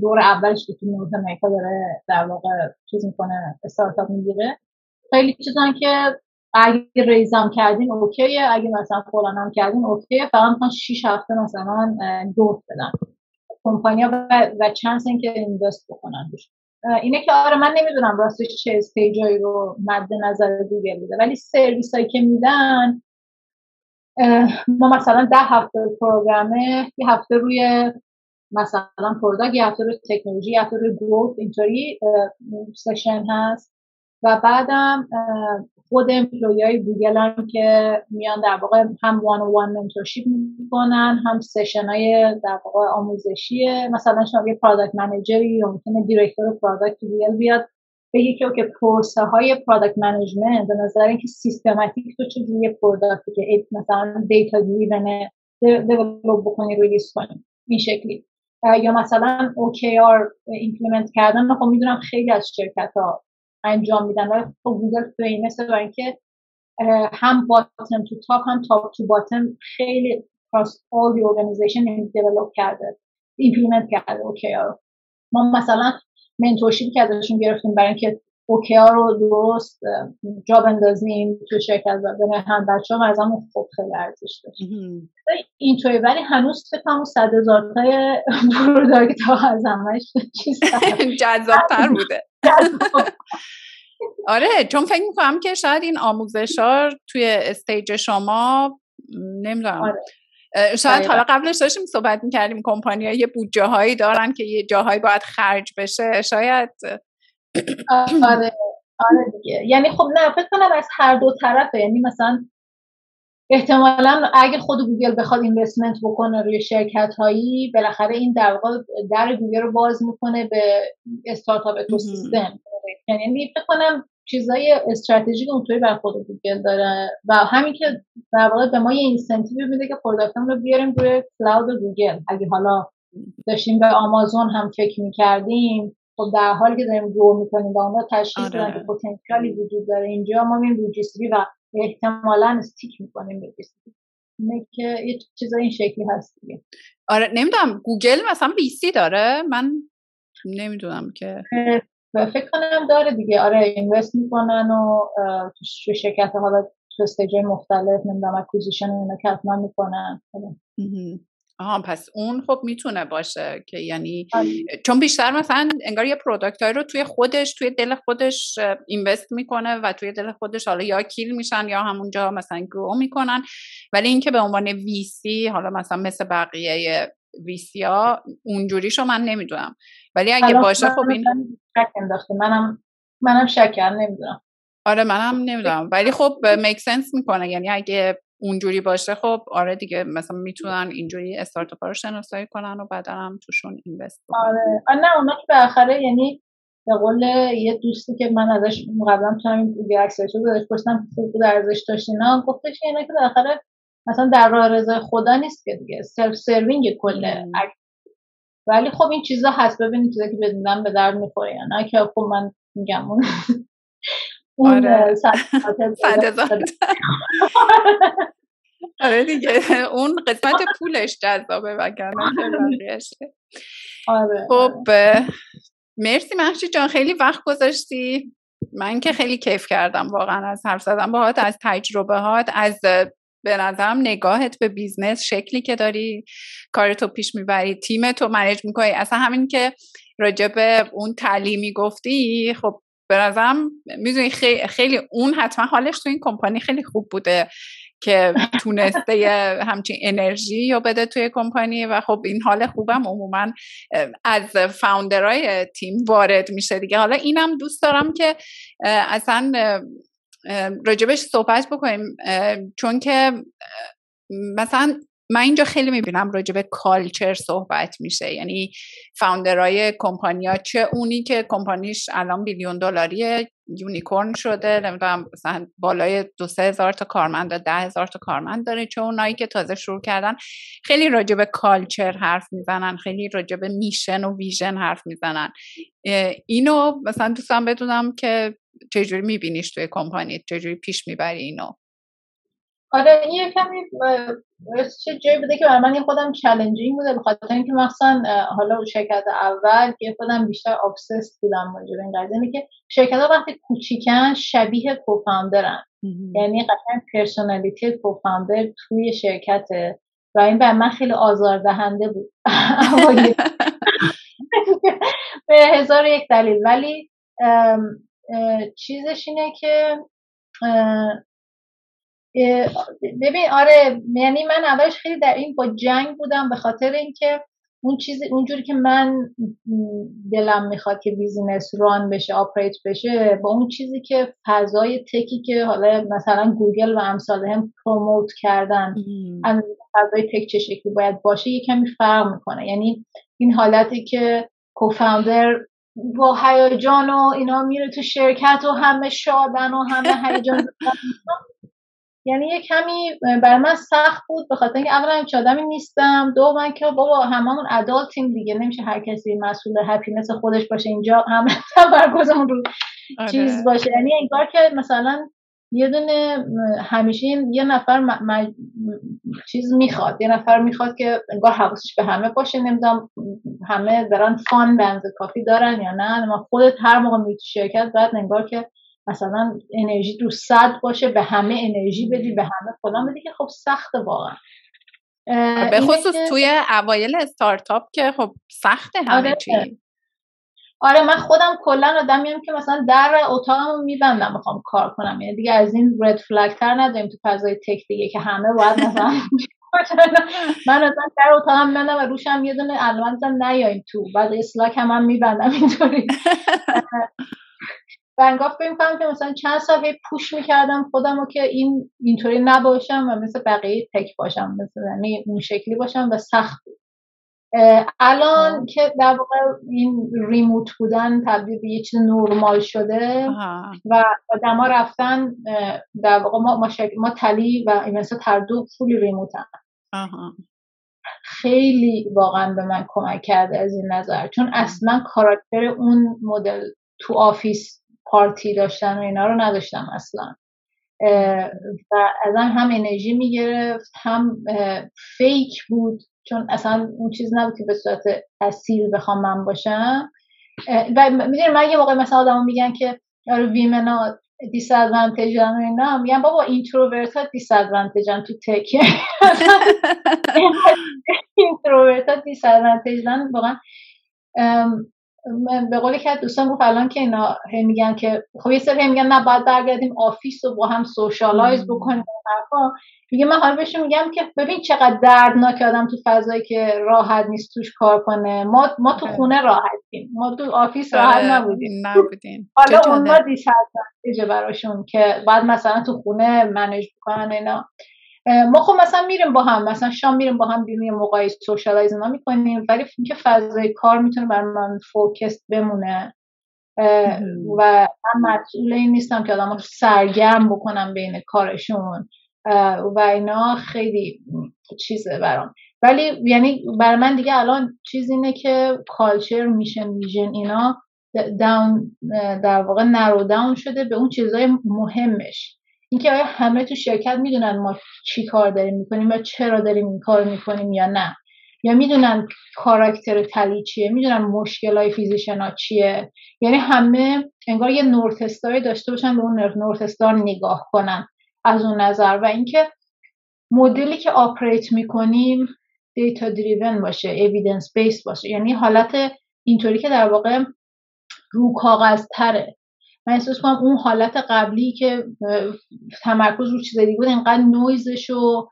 دور اولش که تو North America داره در واقع چیز می‌کنه استارتاپ می‌گیره. خیلی چیزان که اگه raise هم کردین okay ه اگه مثلا فلان هم کردین okay ه. فقط می‌خوان 6 هفته مثلا دور بدن. کمپانیا و, و chance اینکه invest بکنن اینه که آره من نمی‌دونم راستش چه stage ایی رو مد نظر گوگل بوده. ولی سرویس هایی که میدن ما مثلا ده هفته program ه یه هفته روی مثلا product یه هفته روی تکنولوژی یه هفته روی growth اینطوری session هست. و بعدم خود employee های گوگل هم که میان در واقع هم one on one mentorship می‌کنن هم session های در واقع آموزشیه. مثلا شما یه product manager ی یا ممکنه director product گوگل بیاد بگی که okay پروسه های product management به نظر اینکه سیستماتیک تو چیزی یه product که مثلا data driven develop بکنی release کنی این شکلی. یا مثلا OKR implement کردن خب می‌دونم خیلی از شرکت ها انجام میدن ولی خب گوگل مثل برای اینکه هم bottom to top هم top to bottom خیلی cross all the organization develop کرده implement کرده OKR ما مثلا mentorship که ازشون گرفتیم برای اینکه اوکیا رو درست جا بندازیم تو شرکت و بین هم بچه ها از همون خوب خیلی ارزش داشت. اینطوری ولی هنوز فکر کنم صد هزار تای product ها از همش جذابتر بوده. آره چون فکر می‌کنم که شاید این آموزش ها توی stage شما نمی‌دونم آره. شاید حالا قبلش داشتیم صحبت می‌کردیم کمپانی یه بودجه هایی دارن که یه جاهایی باید خرج بشه شاید. آره آره دیگه. یعنی خب نه فکر کنم از هر دو طرفه. یعنی مثلا احتمالا اگه خود گوگل بخواد investment بکنه روی شرکت هایی بالاخره این در واقع door گوگل رو باز می‌کنه به startup ecosystem یعنی فکر کنم چیزای استراتژیک اونطوری بر خود گوگل داره و همین که در واقع به ما یه incentive میده که product مون رو بیاریم روی cloud گوگل. اگه حالا داشتیم به آمازون هم فکر می‌کردیم خب در حالی که داریم grow می‌کنیم با اونا تشخیص آره. که پتانسیلی وجود داره. اینجا ما میریم رو و احتمالا stick می‌کنیم به اینه که یه چیزای این شکلی هست دیگه. آره نمی‌دونم گوگل مثلا VC ی داره؟ من نمی‌دونم که. فکر کنم داره دیگه. آره invest می‌کنن و تو شرکت حالا تو stage مختلف نمی‌دونم acquisition اینا که حتما می‌کنن. آها پس اون خب می‌تونه باشه که یعنی آره. چون بیشتر مثلا انگار یه product رو توی خودش توی دل خودش اینوست می‌کنه و توی دل خودش حالا یا کیل میشن یا همونجا مثلا گرو می‌کنن. ولی اینکه به عنوان ویسی حالا مثلا مثل بقیه ویسی ها اونجوریشو من نمی‌دونم. ولی اگه باشه خب این منم منم شکر نمی‌دونم. آره منم نمی‌دونم. ولی خب میک سنس می‌کنه. یعنی اگه اونجوری باشه خب آره دیگه مثلا می‌تونن اینجوری استارتاپ رو شناسایی کنن و بعدا هم توشون اینوست آره. نه اونا که بالاخره یعنی به قول یه دوستی که من ازش قبلا تو همین ریاکسش رو ازش پرسیدم خوب ارزش داشت اینا گفتش اینا که بالاخره مثلا در راه رضای خدا نیست که دیگه. self-serving کل ولی خب این چیزا هست. ببینید چیزا که بدونم به درد می‌خوره نه که خب من میگم اون آره. آره دیگه. اون قسمت پولش جذابه وگرنه آره خب مرسی مهشید جان. خیلی وقت گذاشتی. من که خیلی کیف کردم واقعا از حرف زدم باهات از تجربه هات از به نظرم نگاهت به business شکلی که داری کارتو پیش می‌بری تیم تو manage می‌کنی. اصلا همین که راجع به اون تعلیمی گفتی خب به نظرم می‌دونی خیلی, خیلی اون حتما حالش تو این کمپانی خیلی خوب بوده که تونسته همچین انرژی یا بده توی کمپانی و خب این حال خوبم عموما از فاوندرهای تیم وارد میشه دیگه. حالا اینم دوست دارم که اصلا راجبش صحبت بکنیم. چون که مثلا من اینجا خیلی می‌بینم راجع به کالچر صحبت میشه. یعنی فاوندرهای کمپانیا چه اونی که کمپانیش الان بیلیون دلاری unicorn شده نمی‌دونم مثلا بالای دو سه هزار تا کارمند ده هزار تا کارمند داره چه اونایی که تازه شروع کردن. خیلی راجع به culture حرف می‌زنن خیلی راجع به mission و vision حرف می‌زنن. اینو مثلا دوست دارم بدونم که چجوری میبینیش توی کمپانی چجوری پیش می‌بری اینو. آره این یه کمی چه جایی بوده که برای من خودم challenging بوده به خاطر اینکه مثلا حالا شرکت اول که خودم بیشتر obsessed بودم راجع به این قضیه که شرکت ها وقتی کوچیکن شبیه co-founder ن یعنی قشنگ personality co-founder توی شرکته و این برای من خیلی آزاردهنده بود. به هزار یک دلیل. ولی چیزش اینه که ببین آره یعنی من اولش خیلی در این با جنگ بودم به خاطر اینکه اون چیزی اونجوری که من دلم می‌خواد که business run بشه operate بشه با اون چیزی که فضای tech ی که حالا مثلا گوگل و امثالهم promote کردن از فضای تک چه شکلی باید باشه یه کمی فرق می‌کنه. یعنی این حالتی که کوفاندر با هیجان و اینا میره تو شرکت و همه شادن و همه هیجان. یعنی یه کمی بر من سخت بود به خاطر اینکه اولا هیچ آدمی نیستم دو من که بابا هممون ادالتیم دیگه نمیشه هر کسی مسئول هپینس خودش باشه اینجا همه تمرکزمون رو آره. چیز باشه یعنی انگار که مثلا یه دونه همیشه یه نفر چیز می‌خواد یه نفر می‌خواد که انگار حواسش به همه باشه نمی‌دونم همه دارن فان بنز کافی دارن یا نه ما خودت هر موقع میری شرکت بعد انگار که مثلا انرژی رو صد باشه به همه انرژی بدی به همه فلان بدی که خب سخت واقعا. به خصوص توی اوایل استارتاپ که خب سخت همه آره. چی. آره من خودم کلا آدمیم که مثلا در اتاقمو میبندم می‌خوام کار کنم. یعنی دیگه از این رد فلگ تر نداریم تو فضای تک دیگه که همه باید مثلا من اصلا در اتاقم بندم و روشم یه دونه علامت نیایم تو. بعد اسلاک هم, هم میبندم اینطوری. و انگاه فکر که مثلا چند صفحه پوش می‌کردم خودم رو که این اینطوری نباشم و مثل بقیه تک باشم مثل یعنی اون شکلی باشم و سخت بود. الان که در واقع این remote بودن تبدیل به یه چیز نرمال شده و آدما رفتن در واقع ما ما, ما Tali و مثلا هر دو fully remote ایم. خیلی واقعا به من کمک کرده از این نظر. چون اصلا کاراکتر اون مدل تو office party داشتن و اینا رو نداشتم اصلا. و ازم هم انرژی می‌گرفت هم fake بود چون اصلا اون چیز نبود که به صورت اصیل بخوام من باشم. و می‌دونی من یه موقع مثلا آدم میگن که آره women ا disadvantage ن و اینا میگن بابا introvert ها dis تو tech. introvert ها disadvantage ن واقعا به قولی که دوستان گفت الان که اینا هی میگن که خب یه سری میگن نه باید برگردیم office و با هم socialize بکنیم حرفا. میگه من حالا بهشون میگم که ببین چقدر دردناک آدم تو فضایی که راحت نیست توش کار کنه. ما ما تو خونه راحتیم. ما تو office راحت آره، نبودیم. نبودیم. حالا اونا disadvantage ه براشون که بعد مثلا تو خونه manage بکنن اینا. ما خب مثلا میریم با هم مثلا شام میریم با هم بیرون موقعی socialize اینا می‌کنیم ولی اینکه فضای کار می‌تونه بر من focus بمونه و من مسئول این نیستم که آدم سرگرم بکنم بین کارشون و اینا خیلی چیزه برام. ولی یعنی بر من دیگه الان چیز اینه که culture mission vision اینا down در واقع narrow down شده به اون چیزهای مهمش. اینکه آیا همه تو شرکت می‌دونن ما چی کار داریم می‌کنیم و چرا داریم این کار می‌کنیم یا نه؟ یا می‌دونن کاراکتر Tali چیه؟ می‌دونن مشکل های physician چیه؟ یعنی همه انگار یه north داشته باشن به اون north نگاه کنن از اون نظر. و اینکه مدلی که operate می‌کنیم data driven باشه evidence based باشه. یعنی حالت اینطوری که در واقع رو کاغذ تره من احساس کنم اون حالت قبلی که تمرکز رو چیز دیگه بود اینقدر نویزش و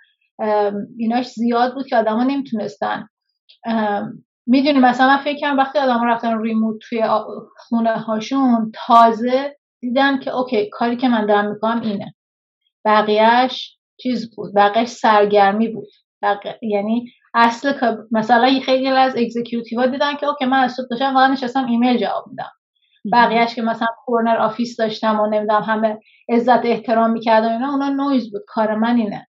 ایناش زیاد بود که آدما نمی‌تونستن. می‌دونی مثلا من فکر کنم وقتی آدم رفتن remote توی خونه هاشون تازه دیدن که OK کاری که من دارم می‌کنم اینه. بقیهش چیز بود بقیهش سرگرمی بود. یعنی اصل مثلا خیلی از executive دیدن که OK من از صبح داشتم واقعا نشستم ایمیل جواب میدم. بقیهش که مثلا corner office داشتم و نمی‌دونم همه عزت احترام می‌کردم اینا اونا نویز بود. کار من اینه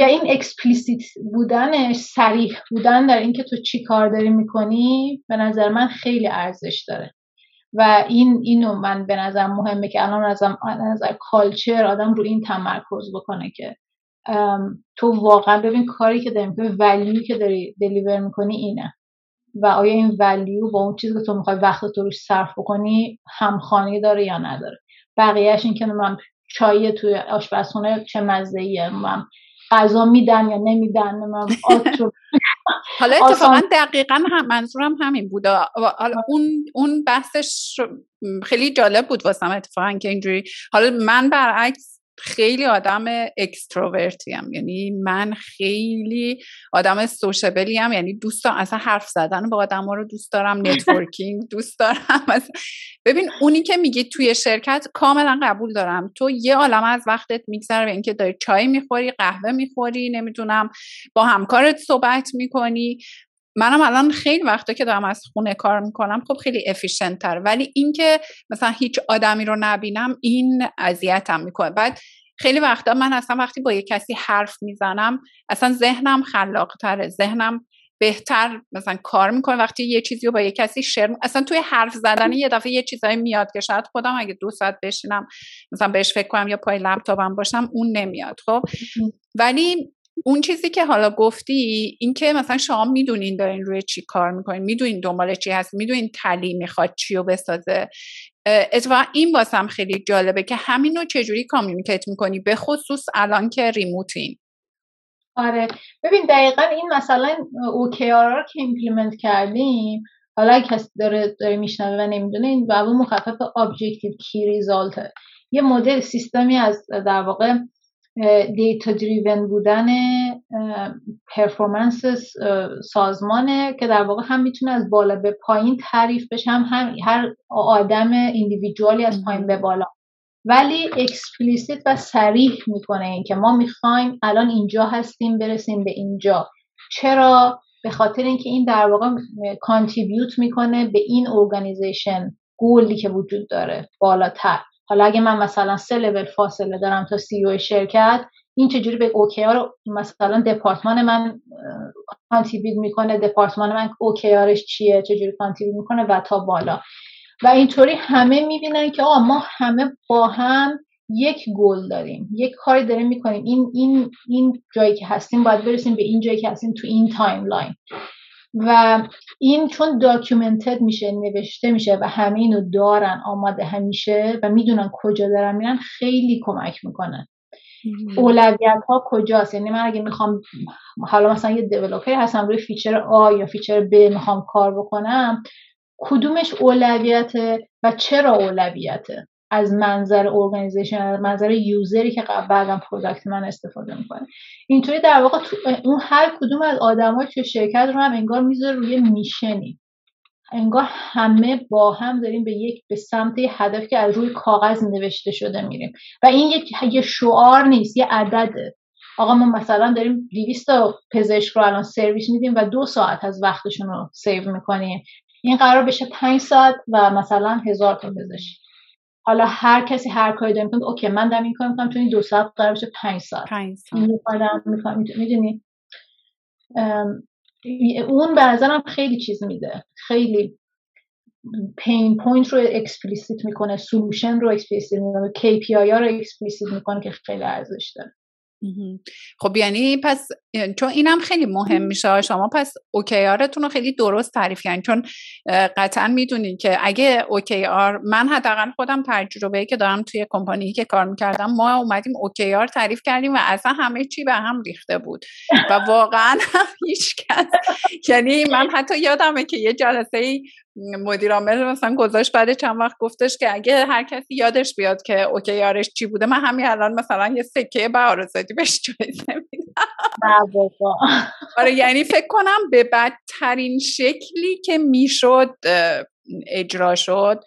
و این explicit بودنش صریح بودن در اینکه تو چی کار داری می‌کنی به نظر من خیلی ارزش داره. و این اینو من به نظر مهمه که الان از نظر کالچر آدم رو این تمرکز بکنه که تو واقعا ببین کاری که داری می‌کنی ولیو که داری دلیور می‌کنی اینه. و آیا این ولیو با اون چیزی که تو می‌خوای وقت تو روش صرف بکنی همخانی داره یا نداره؟ بقیهش این که من چای توی آشپزخونه چه مزه من غذا میدن یا نمیدن من حالا اتفاقا دقیقا هم منظورم همین بود حالا اون اون بحثش خیلی جالب بود واسم اتفاقا که اینجوری. حالا من برعکس خیلی آدم extrovert ی هم یعنی من خیلی آدم sociable ی هم یعنی دوست دارم. اصلا حرف زدن با آدم ها رو دوست دارم. networking دوست دارم. ببین اونی که میگی توی شرکت کاملا قبول دارم. تو یه عالم از وقتت میگذره به اینکه داری چای می‌خوری قهوه می‌خوری نمی‌دونم با همکارت صحبت می‌کنی. منم الان خیلی وقتا که دارم از خونه کار می‌کنم خب خیلی افیشنت تر ولی اینکه مثلا هیچ آدمی رو نبینم این اذیتم می‌کنه. بعد خیلی وقتا من اصلا وقتی با یه کسی حرف می‌زنم اصلا ذهنم خلاق تره ذهنم بهتر مثلا کار می‌کنه. وقتی یه چیزی رو با یه کسی شیر اصلا توی حرف زدن یه دفعه یه چیزایی میاد که شاید خودم اگه دو ساعت بشینم مثلا بهش فکر کنم یا پای لپتاپم باشم اون نمیاد خب؟ ولی اون چیزی که حالا گفتی این که مثلا شما می‌دونین دارین روی چی کار می‌کنین می‌دونین دنبال چی هست می‌دونین Tali می‌خواد چی رو بسازه. اتفاقا این واسم خیلی جالبه که همین رو چجوری communicate می‌کنی به خصوص الان که remote ین. آره. ببین دقیقا این مثلا OKR رو که implement کردیم حالا کسی داره داره میشنوه و نمی‌دونه این بابا مخفف objective key result یه مدل سیستمی از در واقع data driven بودن performance سازمانه که در واقع هم می‌تونه از بالا به پایین تعریف بشه هم, هم هر آدم individual ی از پایین به بالا. ولی explicit و صریح می‌کنه این که ما می‌خوایم الان اینجا هستیم برسیم به اینجا. چرا؟ به خاطر اینکه این در واقع contribute می‌کنه به این organization گولی که وجود داره بالاتر. حالا اگه من مثلا سه لول فاصله دارم تا CEO شرکت این چجوری به OKR و مثلا دپارتمان من contribute می‌کنه؟ دپارتمان من OKR ش چیه؟ چجوری contribute می‌کنه؟ و تا بالا. و اینطوری همه می‌بینن که آقا ما همه با هم یک گل داریم. یک کاری داریم می‌کنیم. این این این جایی که هستیم باید برسیم به این جایی که هستیم تو این timeline. و این چون documented میشه نوشته میشه و همه اینو دارن آماده همیشه و می‌دونن کجا دارن میرن خیلی کمک می‌کنه. اولویت ها کجاست؟ یعنی من اگه می‌خوام حالا مثلا یه developer هستم روی feature آ یا feature ب می‌خوام کار بکنم کدومش اولویته و چرا اولویته؟ از منظر organization از منظر user ی که بعدم product من استفاده می‌کنه. اینطوری در واقع تو اون هر کدوم از آدمای تو شرکت رو هم انگار می‌ذاره روی mission ی. انگار همه با هم داریم به یک به سمت هدف که از روی کاغذ نوشته شده میریم. و این یک یه شعار نیست یه عدده. آقا ما مثلا داریم 200 پزشک رو الان سرویس میدیم و دو ساعت از وقتشون رو save می‌کنیم. این قرار بشه 5 ساعت و مثلا هزار تا پزشک. حالا هر کسی هر کاری داره می‌کنه okay من دارم این کار می‌کنم تو این دو ساعت قرار بشه پنج ساعت. پنج ساعت. می‌دونی؟ اون به نظرم خیلی چیز میده. خیلی pain point رو explicit می‌کنه solution رو explicit می‌کنه KPI ها رو explicit می‌کنه که خیلی ارزش داره. خب یعنی پس چون اینم خیلی مهم میشه شما پس OKR تون رو خیلی درست تعریف کردین. چون قطعا می‌دونین که اگه OKR من حداقل خودم تجربه که دارم توی کمپانی که کار می‌کردم ما اومدیم OKR تعریف کردیم و اصلا همه چی به هم ریخته بود. و واقعا هیچ کس یعنی من حتی یادمه که یه جلسه مدیر عامل مثلا گذاشت بعد چند وقت گفتش که اگه هر کسی یادش بیاد که اوکی یارش چی بوده من همین الان مثلا یه سکه بهارزادی بهش جایزه میدم آره یعنی فکر کنم به بدترین شکلی که می‌شد اجرا شد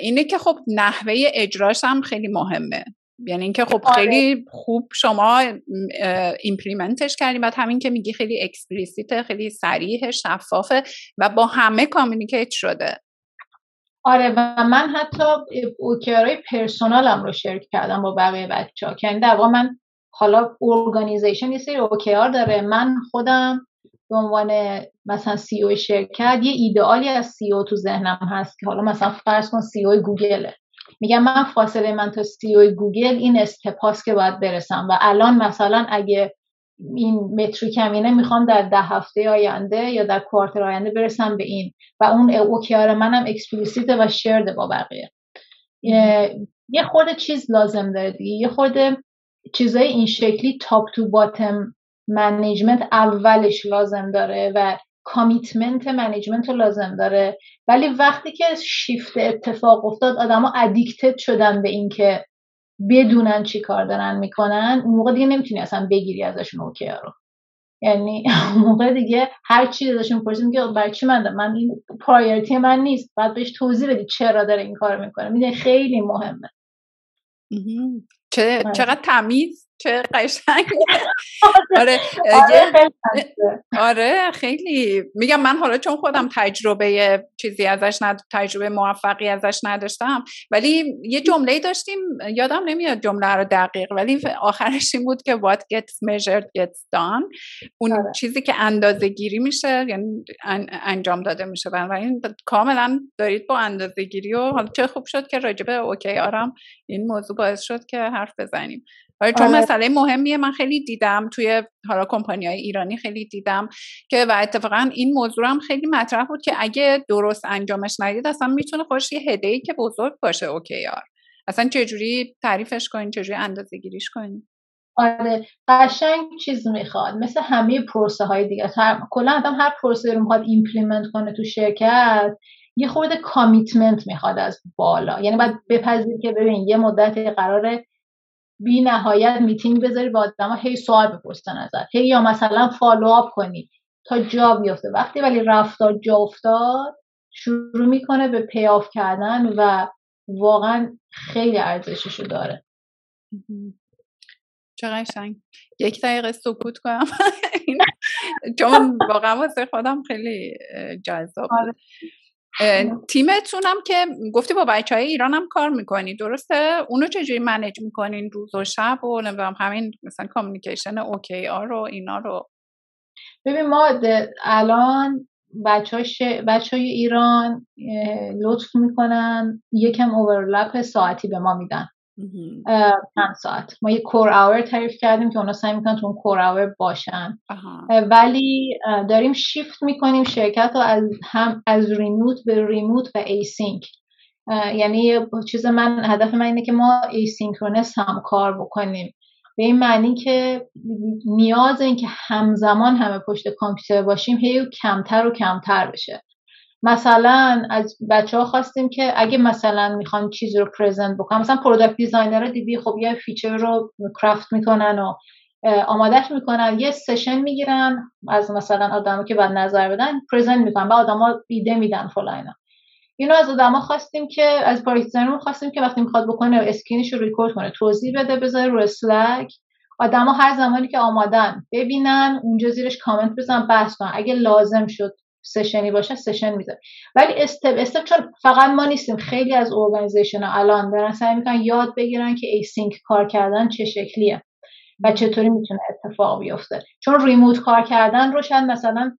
اینه که خب نحوه اجراش هم خیلی مهمه. یعنی اینکه خب آره. خیلی خوب شما implement ش کردیم بعد همین که میگی خیلی explicit خیلی صریح شفافه و با همه communicate شده. آره و من حتی OKR ای personal م رو share کردم با بقیه بچه ها که یعنی در من حالا organization یه سری OKR داره. من خودم به عنوان مثلا CEO شرکت یه ایدئالی از CEO تو ذهنم هست که حالا مثلا فرض کن CEO گوگله. میگم من فاصله من تا CEO گوگل این استپاس که باید برسم و الان مثلا اگه این metric همینه می‌خوام در ده هفته آینده یا در quarter آینده برسم به این و اون OKR منم explicit و share ده با بقیه. یه خورده چیز لازم داره دیگه. یه خورده چیزای این شکلی top to bottom management اولش لازم داره و commitment management رو لازم داره. ولی وقتی که شیفت اتفاق افتاد آدما addicted شدن به اینکه بدونن چی کار دارن می‌کنن. اون موقع دیگه نمی‌تونی اصلا بگیری ازشون OKR و. یعنی اون موقع دیگه هر چی ازشون پرسیم که برای چی من من این priority من نیست. بعد بهش توضیح بدی چرا داره این کار می‌کنه. می‌دونی خیلی مهمه. آره. چقدر تمیز؟ چه قشنگ آره آره خیلی میگم من حالا چون خودم تجربه چیزی ازش ند... تجربه موفقی ازش نداشتم ولی یه جمله داشتیم یادم نمیاد جمله رو دقیق ولی آخرش این بود که what gets measured gets done. اون آره. چیزی که اندازه گیری میشه یعنی انجام داده میشه. بنابراین کاملا دارید با اندازه گیری و حالا چه خوب شد که راجبه اوکی آرام این موضوع باعث شد که حرف بزنیم. آره چون آره. مسئله مهمیه من خیلی دیدم توی حالا کمپانی های ایرانی خیلی دیدم که و اتفاقا این موضوع هم خیلی مطرح بود که اگه درست انجامش ندید اصلا می‌تونه خودش یه هدفی که بزرگ باشه OKR. اصلا چجوری تعریفش کنین چجوری اندازه گیریش کنین؟ آره قشنگ چیز می‌خواد. مثل همه پروسه های دیگه کلا آدم هر پروسه رو می‌خواد implement کنه تو شرکت یه خورده commitment می‌خواد از بالا. یعنی باید بپذیر که ببین یه مدت قراره بی نهایت میتینگ بذاری با آدم هی سوال بپرسن ازت. هی یا مثلا follow کنی. تا جا بیفته. وقتی ولی رفتار جا افتاد شروع می‌کنه به pay off کردن و واقعا خیلی ارزششو داره. چه قشنگ. یک دقیقه سکوت کنم. چون واقعا واسه خودم خیلی جذاب آره. تیمتون که گفتی با بچه های ایران هم کار می‌کنی درسته؟ اونو چجوری manage می‌کنین روز و شب و نمی‌دونم همین مثلا communication OKR رو اینا رو ببین ما الان بچه های, ایران لطف می‌کنن یکم overlap ساعتی به ما میدن چند ساعت. ما یه core hour تعریف کردیم که اونا سعی می‌کنن تو اون core hour باشن. ولی داریم شیفت می‌کنیم شرکت رو از هم از remote به remote و async یعنی چیز من هدف من اینه که ما asynchronous هم کار بکنیم. به این معنی که نیاز این که همزمان همه پشت کامپیوتر باشیم هی کمتر و کمتر بشه. مثلا از بچه ها خواستیم که اگه مثلا می‌خوان چیزی رو present بکنن مثلا product designer دیدی خب یه feature رو craft می‌کنن و آمادهش می‌کنن یه session می‌گیرن از مثلا آدمی که بعد نظر بدن present می‌کنن و آدما ایده میدن فلان اینا اینو از آدما خواستیم که از product خواستیم که وقتی می‌خواد بکنه screen ش رو ریکورد کنه توضیح بده بذاره رو Slack آدما هر زمانی که آمادن ببینن اونجا زیرش کامنت بزن بحث کنن اگه لازم شد session ی باشه session می‌ذاره. ولی step step چون فقط ما نیستیم خیلی از organization الان دارن سعی می‌کنن یاد بگیرن که async کار کردن چه شکلیه و چطوری می‌تونه اتفاق بیفته. چون remote کار کردن رو شاید مثلا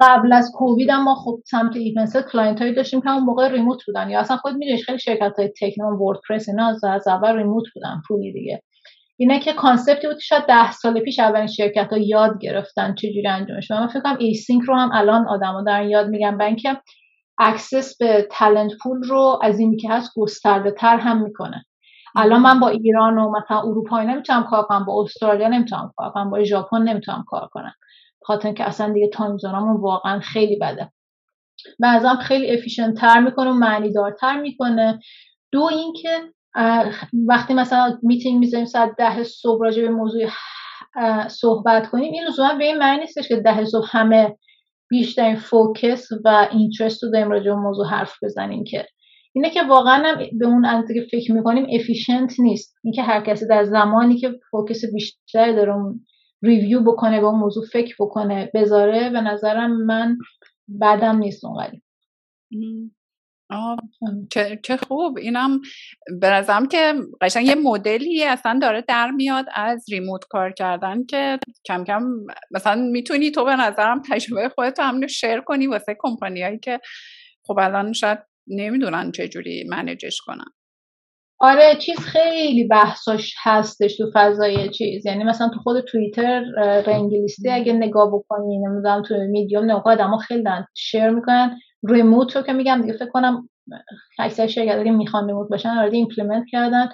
قبل از کووید هم ما خب سمت event client هایی داشتیم که اون موقع remote بودن. یا اصلا خود می‌دونی خیلی شرکت های تکنو WordPress اینا از اول remote بودن fully دیگه. اینه که concept ی بود شاید ده سال پیش اولین شرکت ها یاد گرفتن چجوری انجامش من فکر کنم async رو هم الان آدما دارن یاد می‌گیرن. بنک access به talent pool رو از اینی که هست گسترده تر هم می‌کنه. الان من با ایران و مثلا اروپا نمی‌تونم کار کنم. با استرالیا نمی‌تونم کار کنم. با ژاپن نمی‌تونم کار کنم. خاطر که اصلا دیگه time zone امون واقعا خیلی بده. بعضا خیلی efficient تر می‌کنه و معنی دارتر می‌کنه. دو اینکه وقتی مثلا میتینگ می‌ذاریم ساعت ده صبح راجع به موضوع صحبت کنیم این لزوما به این معنی نیستش که ده صبح همه بیشترین focus و interest رو داریم راجع به موضوع حرف بزنیم که. اینه که واقعا به اون اندازه که فکر می‌کنیم efficient نیست. اینکه هر کسی در زمانی که focus بیشتری داره ریویو بکنه به اون موضوع فکر بکنه بذاره به نظرم من بعدم نیست اونقدر. آه چه, چه خوب. اینم به نظرم که قشنگ یه مدلی اصلا داره در میاد از ریموت کار کردن که کم کم مثلا می‌تونی تو به نظرم تجربه خودت رو شیر کنی واسه کمپانیایی که خب الان شاید نمی‌دونن چجوری منیجش کنن. آره چیز خیلی بحثاش هستش تو فضای چیز. یعنی مثلا تو خود توییتر انگلیسی اگه نگاه بکنی نمی‌دونم تو میدیوم نگاه آدم‌ها خیلی دارن share می‌کنن. remote رو که میگم دیگه فکر کنم اکثر شرکت‌ها که می‌خوان remote باشن آره implement کردن.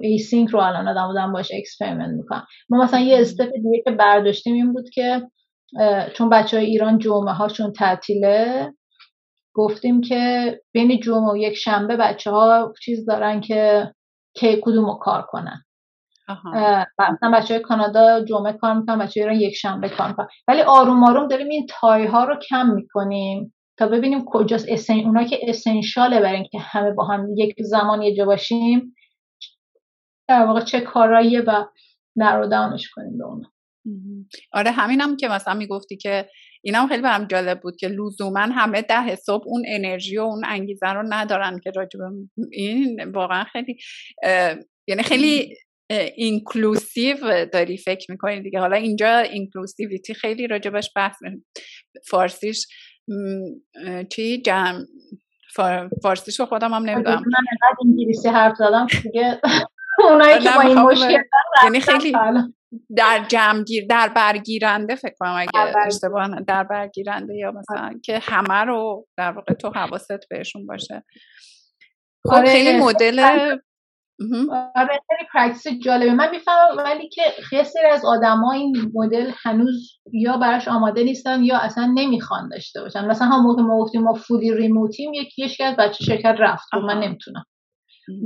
async رو الان آدما دارن باش experiment می‌کنن. ما مثلا یه step دیگه که برداشتیم این بود که چون بچه های ایران جمعه هاشون تعطیله گفتیم که بین جمعه و یک شنبه بچه ها چیز دارن که که کدوم رو کار کنن. مثلا بچه های کانادا جمعه کار می‌کنن بچه ایران یک شنبه کار می‌کنن. ولی آروم آروم داریم این تای ها رو کم می‌کنیم. تا ببینیم کجاست اسن... اونا که اسنشاله برای اینکه همه با هم یک زمان یه جا باشیم در واقع چه کاراییه و نرو داونش کنیم به اونا. آره همینم که مثلا می‌گفتی که اینم خیلی برام جالب بود که لزوما همه ده صبح اون انرژی و اون انگیزه رو ندارن که راجب این واقعا خیلی یعنی خیلی inclusive داری فکر می‌کنی دیگه. حالا اینجا inclusivity خیلی راجبش بحث فارسیش چی؟ جمع. فارسیش رو خودم هم نمی‌دونم. من انگلیسی حرف زدم دیگه اونایی که با این مشکل یعنی خیلی در جمعگیر در برگیرنده فکر کنم اگه اشتباه در برگیرنده یا مثلا که همه رو در واقع تو حواست بهشون باشه. خب آره خیلی مدل آره خیلی practice جالبه. من می‌فهمم ولی که خیلی از آدما این مدل هنوز یا براش آماده نیستن یا اصلا نمی‌خوان داشته باشن. مثلا هم موقع ما گفتیم ما fully remote یم یکی یکی از بچه شرکت رفت. و من نمی‌تونم.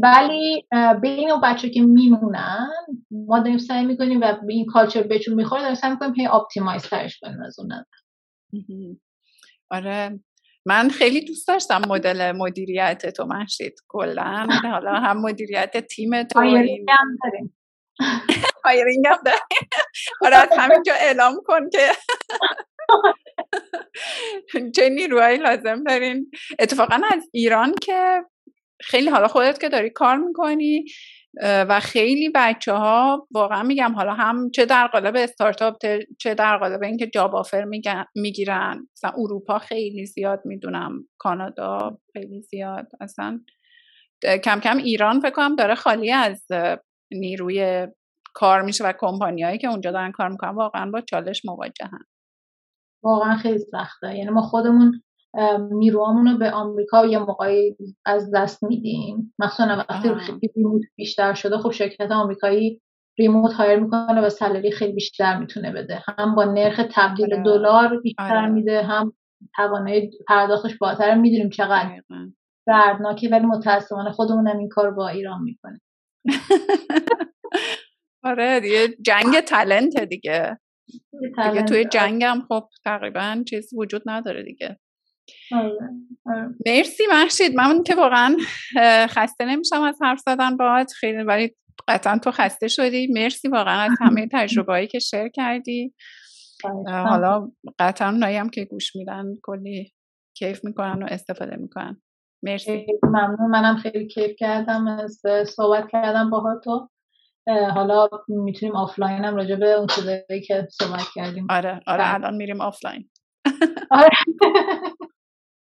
ولی بین اون بچه که میمونن ما داریم سعی می‌کنیم و به این culture بهشون می‌خوره داریم سعی می‌کنیم هی optimize ترش کنیم از اون آره. من خیلی دوست داشتم مدل مدیریت تو محشید کلا. حالا هم مدیریت تیم تو این هم داریم. هایرینگ هم داریم. آره از همینجا اعلام کن که چه نیروهایی لازم دارین. اتفاقا از ایران که خیلی حالا خودت که داری کار می‌کنی و خیلی بچه ها واقعا میگم حالا هم چه در قالب استارتاپ چه در قالب اینکه جاب آفر می‌گیرن. مثلا اروپا خیلی زیاد می‌دونم کانادا خیلی زیاد اصلا کم کم ایران فکر کنم داره خالی از نیروی کار میشه و کمپانیایی که اونجا دارن کار می‌کنن واقعا با چالش مواجهن. واقعا خیلی سخته. یعنی ما خودمون نیروهامون رو به آمریکا یه موقعی از دست میدیم. مخصوصا وقتی ریموت بیشتر شده خب شرکت آمریکایی ریموت هایر می‌کنه و سالری خیلی بیشتر می‌تونه بده. هم با نرخ تبدیل آره. دلار بیشتر آره. میده هم توانایی پرداختش بالاتر می‌دونیم چقدر دردناکه ولی متاسفانه خودمون هم این کار با ایران می‌کنه آره دیگه جنگ تلنت دیگه. دیگه توی جنگ هم خب تقریبا چیز وجود نداره دیگه. آره، آره. مرسی محشید من که واقعا خسته نمیشم از حرف زدن باهات خیلی ولی قطعا تو خسته شدی. مرسی واقعا از همه تجربه هایی که share کردی. حالا قطعا اونایی هم که گوش میدن کلی کیف می‌کنن و استفاده می‌کنن. مرسی. ممنون. منم خیلی کیف کردم از صحبت کردم با تو حالا می‌تونیم آفلاین هم راجع به اون چیزایی که صحبت کردیم. آره آره الان میریم آفلاین. آره.